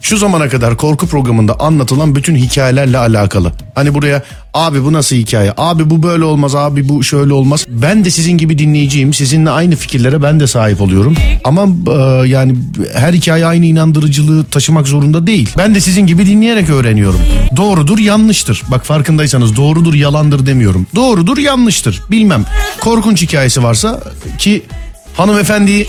Şu zamana kadar korku programında anlatılan bütün hikayelerle alakalı. Hani buraya abi bu nasıl hikaye? Abi bu böyle olmaz. Abi bu şöyle olmaz. Ben de sizin gibi dinleyiciyim. Sizinle aynı fikirlere ben de sahip oluyorum. Ama e, yani her hikaye aynı inandırıcılığı taşımak zorunda değil. Ben de sizin gibi dinleyerek öğreniyorum. Doğrudur, yanlıştır. Bak farkındaysanız doğrudur, yalandır demiyorum. Doğrudur, yanlıştır. Bilmem. Korkunç hikayesi varsa ki hanımefendiyi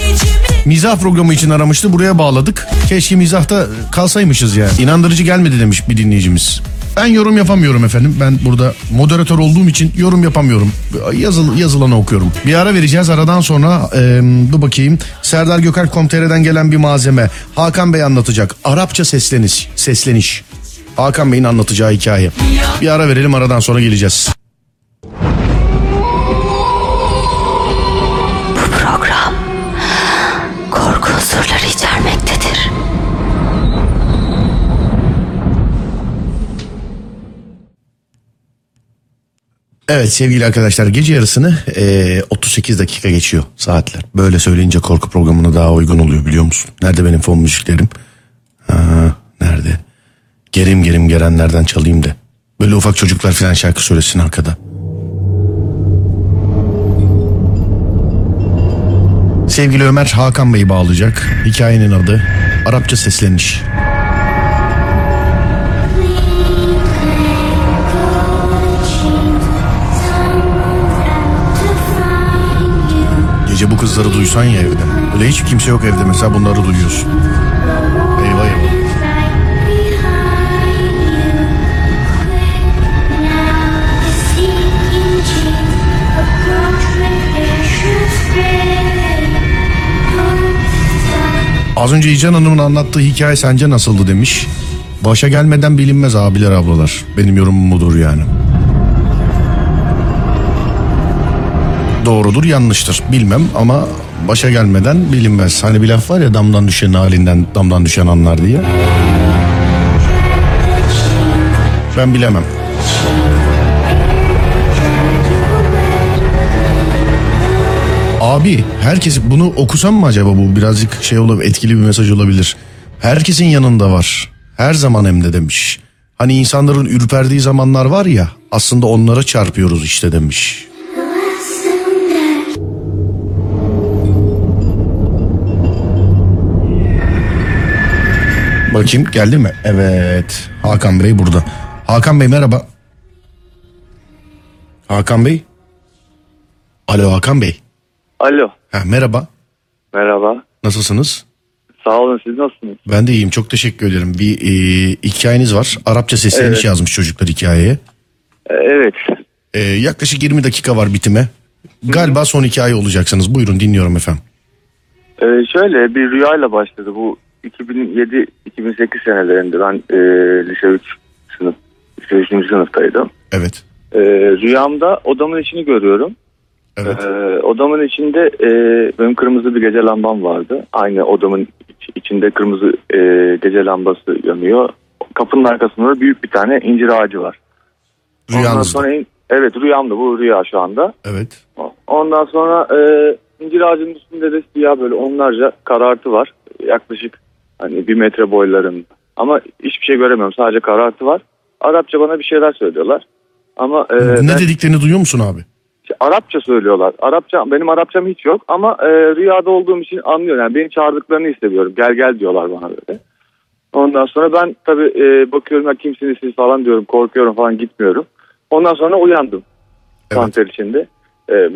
mizah programı için aramıştı. Buraya bağladık. Keşke mizahta kalsaymışız yani. İnandırıcı gelmedi demiş bir dinleyicimiz. Ben yorum yapamıyorum efendim. Ben burada moderatör olduğum için yorum yapamıyorum. Yazıl, yazılanı okuyorum. Bir ara vereceğiz. Aradan sonra e, dur bakayım. Serdar Gökalp Komtere'den gelen bir malzeme. Hakan Bey anlatacak. Arapça sesleniş. Sesleniş. Hakan Bey'in anlatacağı hikaye. Bir ara verelim aradan sonra geleceğiz. Evet sevgili arkadaşlar gece yarısını e, 38 dakika geçiyor saatler. Böyle söyleyince korku programına daha uygun oluyor biliyor musun? Nerede benim fon müziklerim? Ha, nerede? Gerim gerim gerenlerden çalayım da. Böyle ufak çocuklar falan şarkı söylesin arkada. Sevgili Ömer Hakan Bey bağlayacak. Hikayenin adı Arapça sesleniş. Gece bu kızları duysan ya evde. Öyle hiç kimse yok evde mesela bunları duyuyorsun. Eyvah eyvah. Az önce İcan Hanım'ın anlattığı hikaye sence nasıldı demiş. Başa gelmeden bilinmez abiler ablalar. Benim yorumum budur yani. Doğrudur yanlıştır bilmem ama başa gelmeden bilinmez. Hani bir laf var ya damdan düşen halinden damdan düşen anlar diye. Ben bilemem. Abi herkes bunu okusam mı acaba bu birazcık şey olabilir etkili bir mesaj olabilir. Herkesin yanında var. Her zaman hem de demiş. Hani insanların ürperdiği zamanlar var ya aslında onlara çarpıyoruz işte demiş. Bakayım geldi mi? Evet. Hakan Bey burada. Hakan Bey merhaba. Hakan Bey. Alo Hakan Bey. Alo. Ha, merhaba. Merhaba. Nasılsınız? Sağ olun siz nasılsınız? Ben de iyiyim. Çok teşekkür ederim. Bir e, hikayeniz var. Arapça sesleniş Evet. yazmış çocuklar hikayeye. Ee, evet. E, yaklaşık 20 dakika var bitime. Galiba son hikaye olacaksınız. Buyurun dinliyorum efendim. Ee, şöyle bir rüyayla başladı. Bu 2007-2008 senelerinde ben e, lise 3 sınıf, lise 3. sınıftaydım. Evet. Ee, rüyamda odamın içini görüyorum. Evet. Ee, odamın içinde e, benim kırmızı bir gece lambam vardı. Aynı odamın iç- içinde kırmızı e, gece lambası yanıyor. Kapının arkasında da büyük bir tane incir ağacı var. Ondan Rüyanızda. sonra in- evet rüyamda bu rüya şu anda. Evet. Ondan sonra e, incir ağacının üstünde de siyah böyle onlarca karartı var. Yaklaşık hani bir metre boylarında. Ama hiçbir şey göremiyorum. Sadece karartı var. Arapça bana bir şeyler söylüyorlar. Ama e, ne ben- dediklerini duyuyor musun abi? Arapça söylüyorlar. Arapça benim Arapçam hiç yok ama e, rüyada olduğum için anlıyorum. Yani beni çağırdıklarını hissediyorum. Gel gel diyorlar bana böyle. Ondan sonra ben tabii e, bakıyorum ya kimsiniz siz falan diyorum. Korkuyorum falan gitmiyorum. Ondan sonra uyandım. Evet. Kanter içinde. E,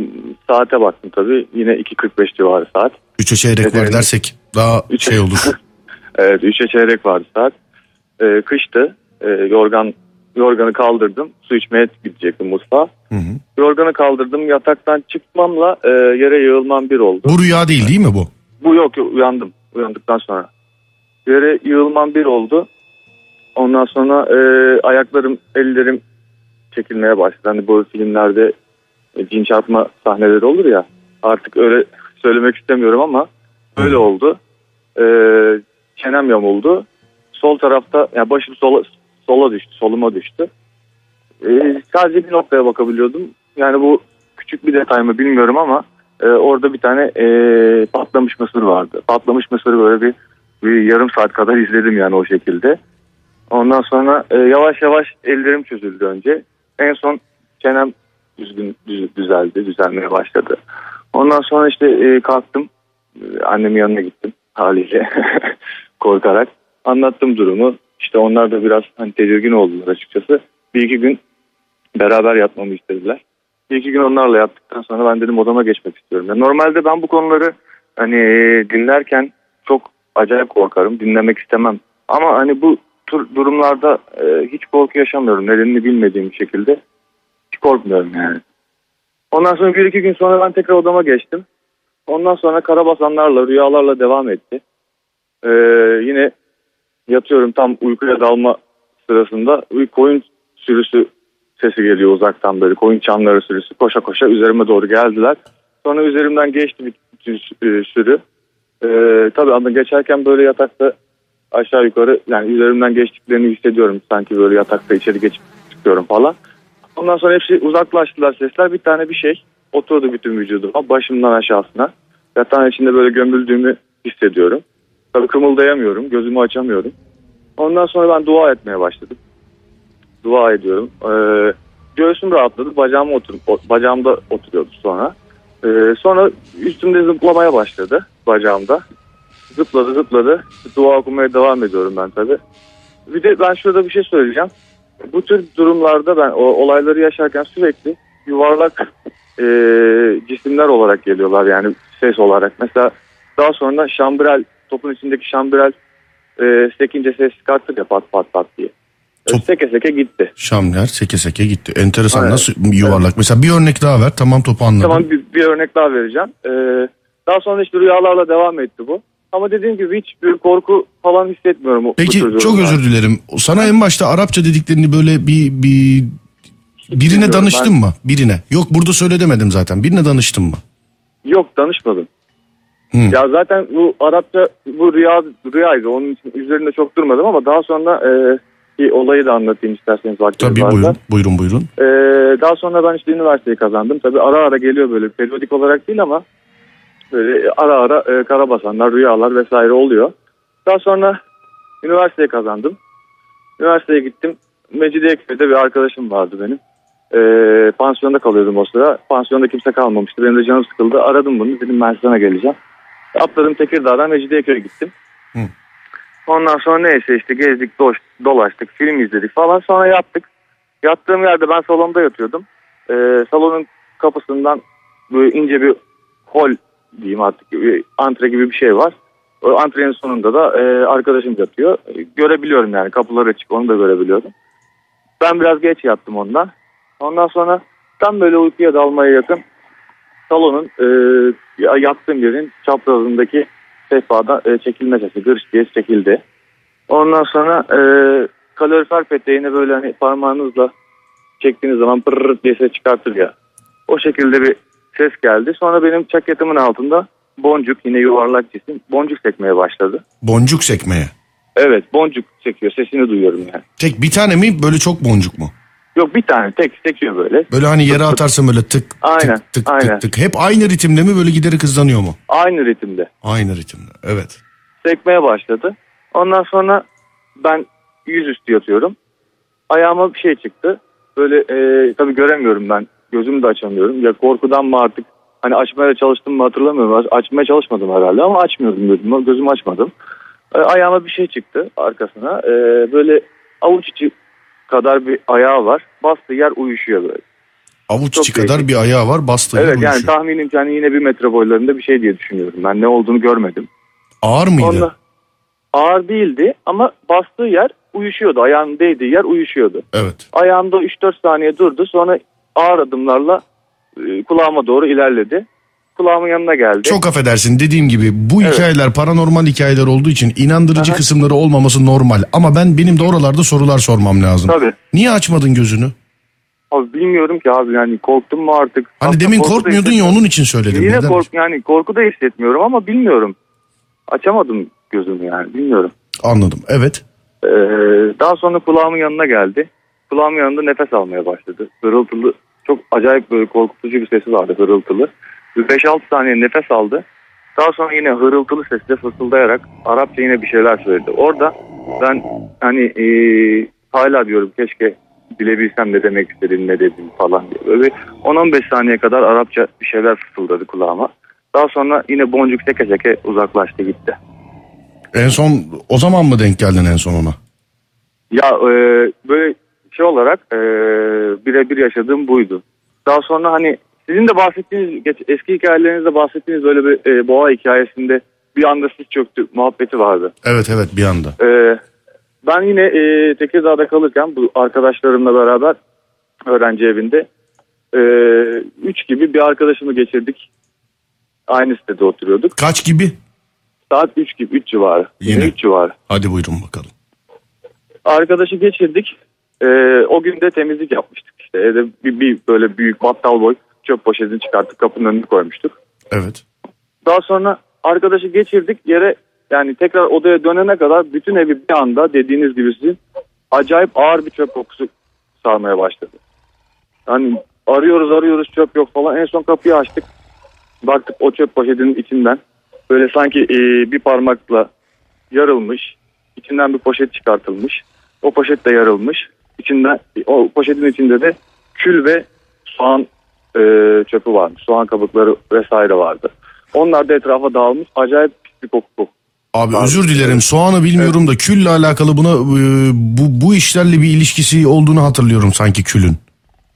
saate baktım tabii. Yine 2.45 civarı saat. Üçe çeyrek var dersek daha Üç- şey olur. [laughs] Evet 3'e çeyrek vardı saat. E, kıştı. E, yorgan yorganı kaldırdım. Su içmeye gidecektim mutfağa. Hı hı. Yorganı kaldırdım. Yataktan çıkmamla e, yere yığılmam bir oldu. Bu rüya değil değil mi bu? Bu yok yok uyandım. Uyandıktan sonra. Yere yığılmam bir oldu. Ondan sonra e, ayaklarım, ellerim çekilmeye başladı. Hani bu filmlerde e, cin çarpma sahneleri olur ya. Artık öyle söylemek istemiyorum ama öyle oldu. E, çenem yamuldu. Sol tarafta yani başım sola, sola düştü, soluma düştü. E, sadece bir noktaya bakabiliyordum. Yani bu küçük bir detay mı bilmiyorum ama e, orada bir tane e, patlamış mısır vardı. Patlamış mısırı böyle bir, bir yarım saat kadar izledim yani o şekilde. Ondan sonra e, yavaş yavaş ellerim çözüldü önce. En son çenem düzgün düz- düzeldi, düzelmeye başladı. Ondan sonra işte e, kalktım. E, Annemin yanına gittim haliyle [laughs] korkarak. Anlattım durumu. İşte onlar da biraz hani tedirgin oldular açıkçası. Bir iki gün beraber yatmamı istediler. Bir iki gün onlarla yattıktan sonra ben dedim odama geçmek istiyorum. Yani normalde ben bu konuları hani dinlerken çok acayip korkarım. Dinlemek istemem. Ama hani bu tür durumlarda e, hiç korku yaşamıyorum. Nedenini bilmediğim şekilde. Hiç korkmuyorum yani. Ondan sonra bir iki gün sonra ben tekrar odama geçtim. Ondan sonra karabasanlarla, rüyalarla devam etti. Ee, yine yatıyorum tam uykuya dalma sırasında bir koyun sürüsü sesi geliyor uzaktan böyle. Koyun çanları sürüsü koşa koşa üzerime doğru geldiler. Sonra üzerimden geçti bir e, sürü. Ee, tabii ama geçerken böyle yatakta aşağı yukarı yani üzerimden geçtiklerini hissediyorum. Sanki böyle yatakta içeri geçip çıkıyorum falan. Ondan sonra hepsi uzaklaştılar sesler. Bir tane bir şey oturdu bütün vücuduma başımdan aşağısına. Yatağın içinde böyle gömüldüğümü hissediyorum. Tabii kımıldayamıyorum. Gözümü açamıyorum. Ondan sonra ben dua etmeye başladım. Dua ediyorum. Ee, göğsüm rahatladı. Bacağım otur bacağımda oturuyordu sonra. Ee, sonra üstümde zıplamaya başladı bacağımda. Zıpladı zıpladı. Dua okumaya devam ediyorum ben tabii. Bir de ben şurada bir şey söyleyeceğim. Bu tür durumlarda ben o olayları yaşarken sürekli yuvarlak e, cisimler olarak geliyorlar yani ses olarak. Mesela daha sonra şambrel topun içindeki şambrel e, sekince ses çıkarttı ya pat pat pat diye. E, Top- Seke seke gitti. Şamler seke seke gitti. Enteresan Aynen. nasıl yuvarlak? Mesela bir örnek daha ver. Tamam topu anladım. Tamam bir, bir örnek daha vereceğim. E, daha sonra işte rüyalarla devam etti bu. Ama dediğim gibi hiçbir korku falan hissetmiyorum. bu- bu Peki tür çok özür dilerim. Sana en başta Arapça dediklerini böyle bir bir birine danıştın ben- mı? Birine. Yok burada söyle demedim zaten. Birine danıştın mı? Yok danışmadım. Hı. Ya zaten bu Arapça bu rüya rüyaydı. Onun için üzerinde çok durmadım ama daha sonra e, bir olayı da anlatayım isterseniz vaktiniz Tabii varsa. buyurun. Buyurun buyurun. E, daha sonra ben işte üniversiteyi kazandım. Tabii ara ara geliyor böyle periyodik olarak değil ama böyle ara ara e, karabasanlar, rüyalar vesaire oluyor. Daha sonra üniversiteyi kazandım. Üniversiteye gittim. Mecidiyeköy'de bir arkadaşım vardı benim. E, pansiyonda kalıyordum o sıra. Pansiyonda kimse kalmamıştı. Benim de canım sıkıldı. Aradım bunu. Dedim ben sana geleceğim. Atladım Tekirdağ'dan Mecidiyeköy'e gittim. Hı. Ondan sonra neyse işte gezdik, doş, dolaştık, film izledik falan. Sonra yattık. Yattığım yerde ben salonda yatıyordum. Ee, salonun kapısından böyle ince bir hol diyeyim artık bir antre gibi bir şey var. O antrenin sonunda da e, arkadaşım yatıyor. Görebiliyorum yani kapılar açık onu da görebiliyorum. Ben biraz geç yattım ondan. Ondan sonra tam böyle uykuya dalmaya yakın salonun e, ya- yattığım yerin çaprazındaki sehpada e, çekilme sesi gırş diye çekildi. Ondan sonra e, kalorifer peteğini böyle hani parmağınızla çektiğiniz zaman pırr diye ses çıkartır ya. O şekilde bir ses geldi. Sonra benim ceketimin altında boncuk yine yuvarlak cisim boncuk sekmeye başladı. Boncuk sekmeye. Evet boncuk sekiyor sesini duyuyorum yani. Tek bir tane mi böyle çok boncuk mu? Yok bir tane tek sekiyor böyle. Böyle hani yere atarsın böyle tık Aynen, tık tık aynen. tık tık. Hep aynı ritimde mi böyle giderek hızlanıyor mu? Aynı ritimde. Aynı ritimde. Evet. sekmeye başladı. Ondan sonra ben yüzüstü yatıyorum. Ayağıma bir şey çıktı. Böyle e, tabii göremiyorum ben. Gözümü de açamıyorum. Ya korkudan mı artık hani açmaya çalıştım mı hatırlamıyorum. Aç- Açmaya çalışmadım herhalde ama açmıyordum gözümü. Gözümü açmadım. E, ayağıma bir şey çıktı arkasına. E, böyle avuç içi kadar bir ayağı var. Bastığı yer uyuşuyor böyle. Avuç Çok içi kadar değişik. bir ayağı var bastığı yer Evet yani uyuşuyor. tahminim yani yine bir metre boylarında bir şey diye düşünüyorum. Ben ne olduğunu görmedim. Ağır mıydı? Ondan ağır değildi ama bastığı yer uyuşuyordu. Ayağının değdiği yer uyuşuyordu. Evet. Ayağımda 3-4 saniye durdu. Sonra ağır adımlarla e, kulağıma doğru ilerledi. Kulağımın yanına geldi. Çok affedersin dediğim gibi bu Evet. hikayeler paranormal hikayeler olduğu için inandırıcı Aha. kısımları olmaması normal. Ama ben benim de oralarda sorular sormam lazım. Tabii. Niye açmadın gözünü? Abi bilmiyorum ki abi yani korktum mu artık. Hani Aslında demin korku da korkmuyordun ya hissetmiyorum. onun için söyledim. Yine Neden? kork yani korku da hissetmiyorum ama bilmiyorum. Açamadım gözümü yani bilmiyorum. Anladım. Evet. Ee, daha sonra kulağımın yanına geldi. Kulağımın yanında nefes almaya başladı. Hırıltılı, çok acayip böyle korkutucu bir sesi vardı hırıltılı. Bir 5-6 saniye nefes aldı. Daha sonra yine hırıltılı sesle fısıldayarak Arapça yine bir şeyler söyledi. Orada ben hani e, hala diyorum keşke bilebilsem ne demek istediğini ne dedim falan diye. Böyle bir 10-15 saniye kadar Arapça bir şeyler fısıldadı kulağıma. Daha sonra yine boncuk seke seke uzaklaştı gitti. En son o zaman mı denk geldin en son ona? Ya e, böyle şey olarak e, birebir yaşadığım buydu. Daha sonra hani sizin de bahsettiğiniz eski hikayelerinizde bahsettiğiniz böyle bir e, boğa hikayesinde bir anda siz çöktü muhabbeti vardı. Evet evet bir anda. E, Ben yine e, Tekirdağ'da kalırken bu arkadaşlarımla beraber öğrenci evinde e, üç gibi bir arkadaşımı geçirdik. Aynı sitede oturuyorduk. Kaç gibi? Saat 3 gibi 3 civarı. Yine. 3 civarı. Hadi buyurun bakalım. Arkadaşı geçirdik. E, o gün de temizlik yapmıştık. İşte evde bir, bir böyle büyük battal boy çöp poşetini çıkarttık kapının önüne koymuştuk. Evet. Daha sonra arkadaşı geçirdik yere yani tekrar odaya dönene kadar bütün evi bir anda dediğiniz gibi sizin acayip ağır bir çöp kokusu sarmaya başladı. Yani arıyoruz arıyoruz çöp yok falan en son kapıyı açtık. Baktık o çöp poşetinin içinden böyle sanki e, bir parmakla yarılmış. içinden bir poşet çıkartılmış. O poşet de yarılmış. İçinden o poşetin içinde de kül ve soğan e, çöpü varmış. Soğan kabukları vesaire vardı. Onlar da etrafa dağılmış. Acayip pis bir koku. Abi Abi, özür dilerim. Soğanı bilmiyorum da külle alakalı buna e, bu bu işlerle bir ilişkisi olduğunu hatırlıyorum sanki külün.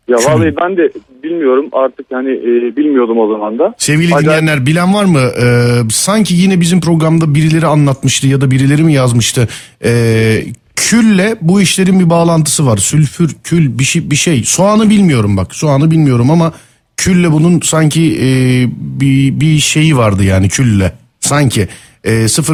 Ya Kül. vallahi ben de bilmiyorum artık hani e, bilmiyordum o zaman da. Sevgili Acayip- dinleyenler bilen var mı? Ee, sanki yine bizim programda birileri anlatmıştı ya da birileri mi yazmıştı? Ee, külle bu işlerin bir bağlantısı var. Sülfür, kül bir şey bir şey. Soğanı bilmiyorum bak. Soğanı bilmiyorum ama külle bunun sanki e, bir bir şeyi vardı yani külle. Sanki e,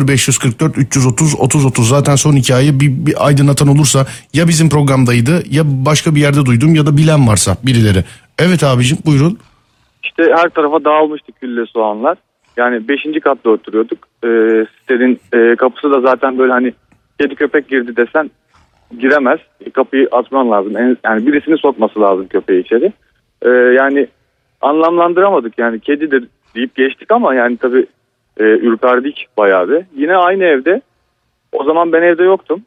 0544 330 30 30 zaten son hikaye bir, bir aydınlatan olursa ya bizim programdaydı ya başka bir yerde duydum ya da bilen varsa birileri. Evet abicim buyurun. İşte her tarafa dağılmıştı külle soğanlar. Yani 5. katta oturuyorduk. E, sitenin e, kapısı da zaten böyle hani kedi köpek girdi desen giremez. E, kapıyı açman lazım. Yani birisini sokması lazım köpeği içeri. E, yani anlamlandıramadık yani kedi de deyip geçtik ama yani tabii e, ürperdik bayağı bir. Yine aynı evde o zaman ben evde yoktum.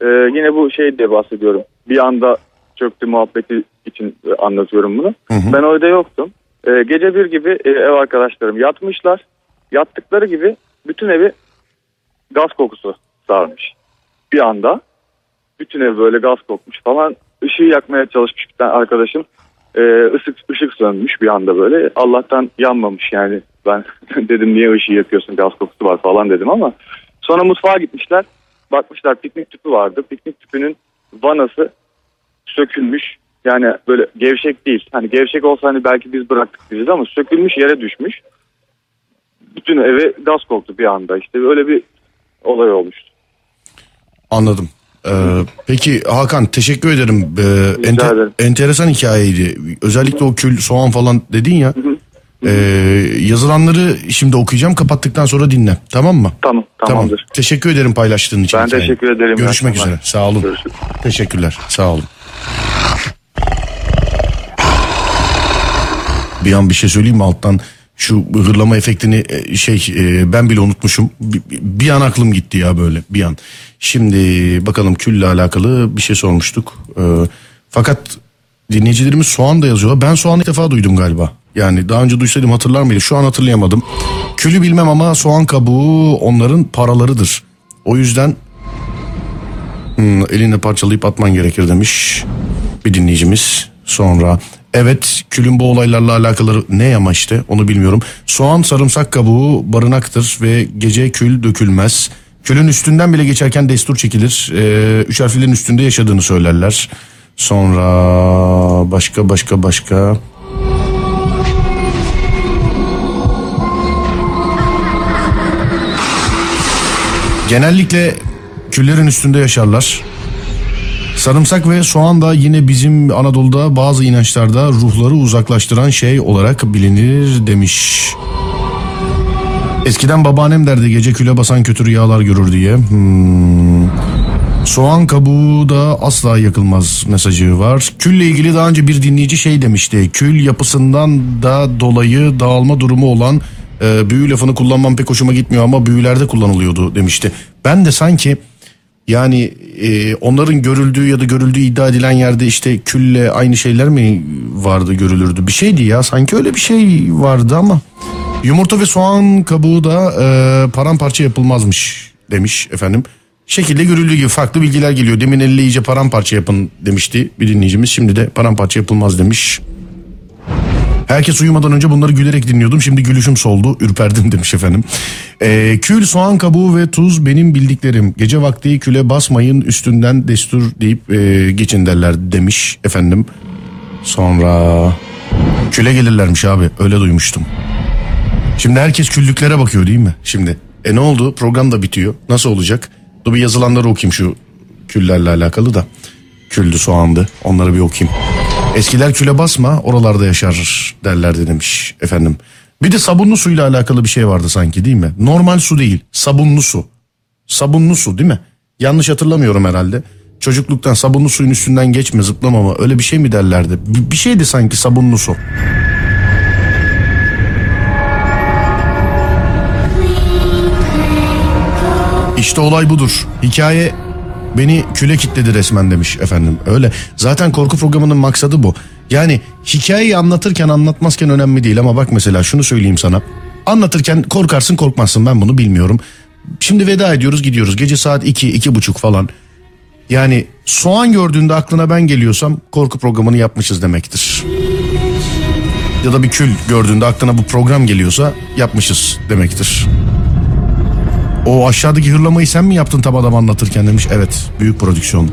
E, yine bu şey diye bahsediyorum. Bir anda çöktü muhabbeti için e, anlatıyorum bunu. Ben orada yoktum. E, gece bir gibi e, ev arkadaşlarım yatmışlar. Yattıkları gibi bütün evi gaz kokusu sarmış. Bir anda bütün ev böyle gaz kokmuş falan. Işığı yakmaya çalışmış bir tane arkadaşım. E, ışık, ışık sönmüş bir anda böyle. Allah'tan yanmamış yani. Ben [laughs] dedim niye ışığı yakıyorsun gaz kokusu var falan dedim ama. Sonra mutfağa gitmişler. Bakmışlar piknik tüpü vardı. Piknik tüpünün vanası sökülmüş. Yani böyle gevşek değil. Hani gevşek olsa hani belki biz bıraktık diyeceğiz ama sökülmüş yere düşmüş. Bütün eve gaz koktu bir anda. İşte böyle bir olay olmuştu. Anladım. Ee, peki Hakan teşekkür ederim. Ee, Rica ente- ederim. enteresan hikayeydi. Özellikle o kül soğan falan dedin ya. Ee, yazılanları şimdi okuyacağım kapattıktan sonra dinle. Tamam mı? Tamam tamamdır. Teşekkür ederim paylaştığın için. Ben hikayeyi. teşekkür ederim. Görüşmek akşamlar. üzere. Sağ olun. Görüşürüz. Teşekkürler. Sağ olun. Bir an bir şey söyleyeyim mi alttan şu hırlama efektini e, şey e, ben bile unutmuşum. Bir, an aklım gitti ya böyle bir an. Şimdi bakalım külle alakalı bir şey sormuştuk. Ee, fakat dinleyicilerimiz soğan da yazıyor. Ben soğan ilk defa duydum galiba. Yani daha önce duysaydım hatırlar mıydım? Şu an hatırlayamadım. Külü bilmem ama soğan kabuğu onların paralarıdır. O yüzden Hmm, eline parçalayıp atman gerekir demiş bir dinleyicimiz. Sonra evet külün bu olaylarla alakalı ne ama işte onu bilmiyorum. Soğan sarımsak kabuğu barınaktır ve gece kül dökülmez. Külün üstünden bile geçerken destur çekilir. Ee, üç harflerin üstünde yaşadığını söylerler. Sonra başka başka başka. Genellikle küllerin üstünde yaşarlar. Sarımsak ve soğan da yine bizim Anadolu'da bazı inançlarda ruhları uzaklaştıran şey olarak bilinir demiş. Eskiden babaannem derdi gece küle basan kötü rüyalar görür diye. Hmm. Soğan kabuğu da asla yakılmaz mesajı var. Külle ilgili daha önce bir dinleyici şey demişti. Kül yapısından da dolayı dağılma durumu olan e, büyü lafını kullanmam pek hoşuma gitmiyor ama büyülerde kullanılıyordu demişti. Ben de sanki yani e, onların görüldüğü ya da görüldüğü iddia edilen yerde işte külle aynı şeyler mi vardı görülürdü? Bir şeydi ya sanki öyle bir şey vardı ama. Yumurta ve soğan kabuğu da e, paramparça yapılmazmış demiş efendim. Şekilde görüldüğü gibi farklı bilgiler geliyor. Demin elle iyice paramparça yapın demişti bir dinleyicimiz. Şimdi de paramparça yapılmaz demiş. Herkes uyumadan önce bunları gülerek dinliyordum. Şimdi gülüşüm soldu. [laughs] Ürperdim demiş efendim. Ee, kül, soğan kabuğu ve tuz benim bildiklerim. Gece vakti küle basmayın üstünden destur deyip e, geçin derler demiş efendim. Sonra küle gelirlermiş abi öyle duymuştum. Şimdi herkes küllüklere bakıyor değil mi? Şimdi e ne oldu program da bitiyor. Nasıl olacak? Dur bir yazılanları okuyayım şu küllerle alakalı da. Küldü soğandı onları bir okuyayım. Eskiler küle basma oralarda yaşar derlerdi demiş efendim. Bir de sabunlu suyla alakalı bir şey vardı sanki değil mi? Normal su değil sabunlu su. Sabunlu su değil mi? Yanlış hatırlamıyorum herhalde. Çocukluktan sabunlu suyun üstünden geçme zıplamama öyle bir şey mi derlerdi? Bir şeydi sanki sabunlu su. İşte olay budur. Hikaye beni küle kitledi resmen demiş efendim. Öyle. Zaten korku programının maksadı bu. Yani hikayeyi anlatırken anlatmazken önemli değil ama bak mesela şunu söyleyeyim sana. Anlatırken korkarsın korkmazsın ben bunu bilmiyorum. Şimdi veda ediyoruz gidiyoruz. Gece saat 2 iki, buçuk falan. Yani soğan gördüğünde aklına ben geliyorsam korku programını yapmışız demektir. Ya da bir kül gördüğünde aklına bu program geliyorsa yapmışız demektir. O aşağıdaki hırlamayı sen mi yaptın tam adam anlatırken demiş. Evet büyük prodüksiyon.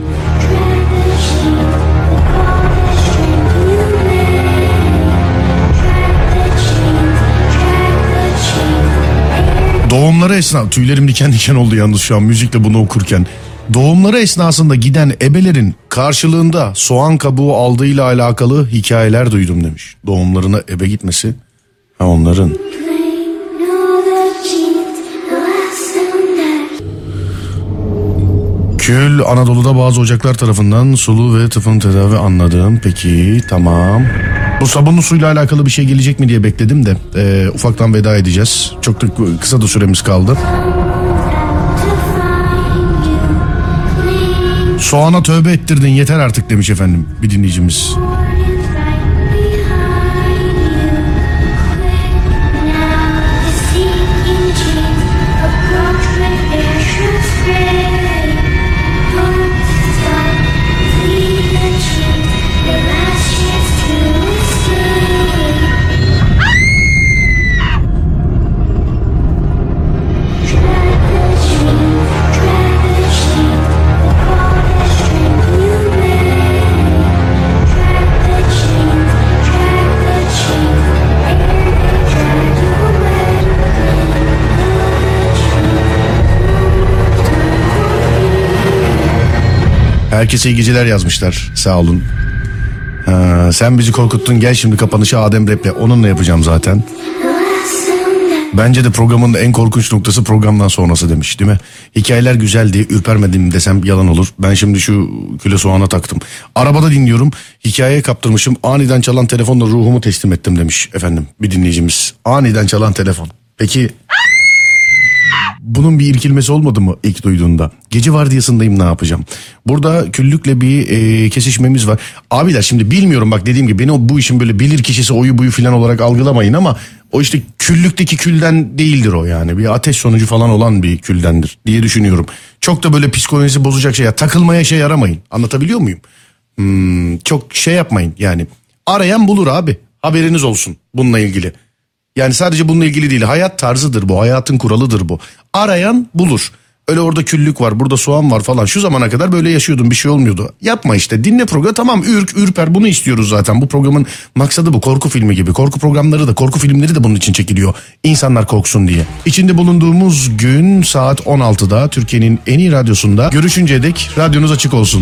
Doğumları esna tüylerim diken diken oldu yalnız şu an müzikle bunu okurken. Doğumları esnasında giden ebelerin karşılığında soğan kabuğu aldığıyla alakalı hikayeler duydum demiş. Doğumlarına ebe gitmesi ha onların. Kül Anadolu'da bazı ocaklar tarafından sulu ve tıfın tedavi anladım. Peki tamam. Bu sabunlu suyla alakalı bir şey gelecek mi diye bekledim de e, ufaktan veda edeceğiz. Çok da kısa da süremiz kaldı. Soğana tövbe ettirdin yeter artık demiş efendim bir dinleyicimiz. Herkese iyi geceler yazmışlar. Sağ olun. Ha, sen bizi korkuttun. Gel şimdi kapanışı Adem Rep'le. Onunla yapacağım zaten. Bence de programın en korkunç noktası programdan sonrası demiş değil mi? Hikayeler güzeldi. Ürpermedim desem yalan olur. Ben şimdi şu küle soğana taktım. Arabada dinliyorum. Hikayeye kaptırmışım. Aniden çalan telefonla ruhumu teslim ettim demiş efendim bir dinleyicimiz. Aniden çalan telefon. Peki bunun bir irkilmesi olmadı mı ilk duyduğunda? Gece vardiyasındayım ne yapacağım? Burada küllükle bir e, kesişmemiz var. Abiler şimdi bilmiyorum bak dediğim gibi beni o, bu işin böyle bilir kişisi oyu buyu falan olarak algılamayın ama o işte küllükteki külden değildir o yani. Bir ateş sonucu falan olan bir küldendir diye düşünüyorum. Çok da böyle psikolojisi bozacak şey ya takılmaya şey aramayın. Anlatabiliyor muyum? Hmm, çok şey yapmayın yani. Arayan bulur abi. Haberiniz olsun bununla ilgili. Yani sadece bununla ilgili değil. Hayat tarzıdır bu. Hayatın kuralıdır bu. Arayan bulur. Öyle orada küllük var, burada soğan var falan. Şu zamana kadar böyle yaşıyordum, bir şey olmuyordu. Yapma işte. Dinle programı. Tamam ürk, ürper bunu istiyoruz zaten. Bu programın maksadı bu. Korku filmi gibi. Korku programları da, korku filmleri de bunun için çekiliyor. İnsanlar korksun diye. İçinde bulunduğumuz gün saat 16'da Türkiye'nin en iyi radyosunda görüşünceye dek radyonuz açık olsun.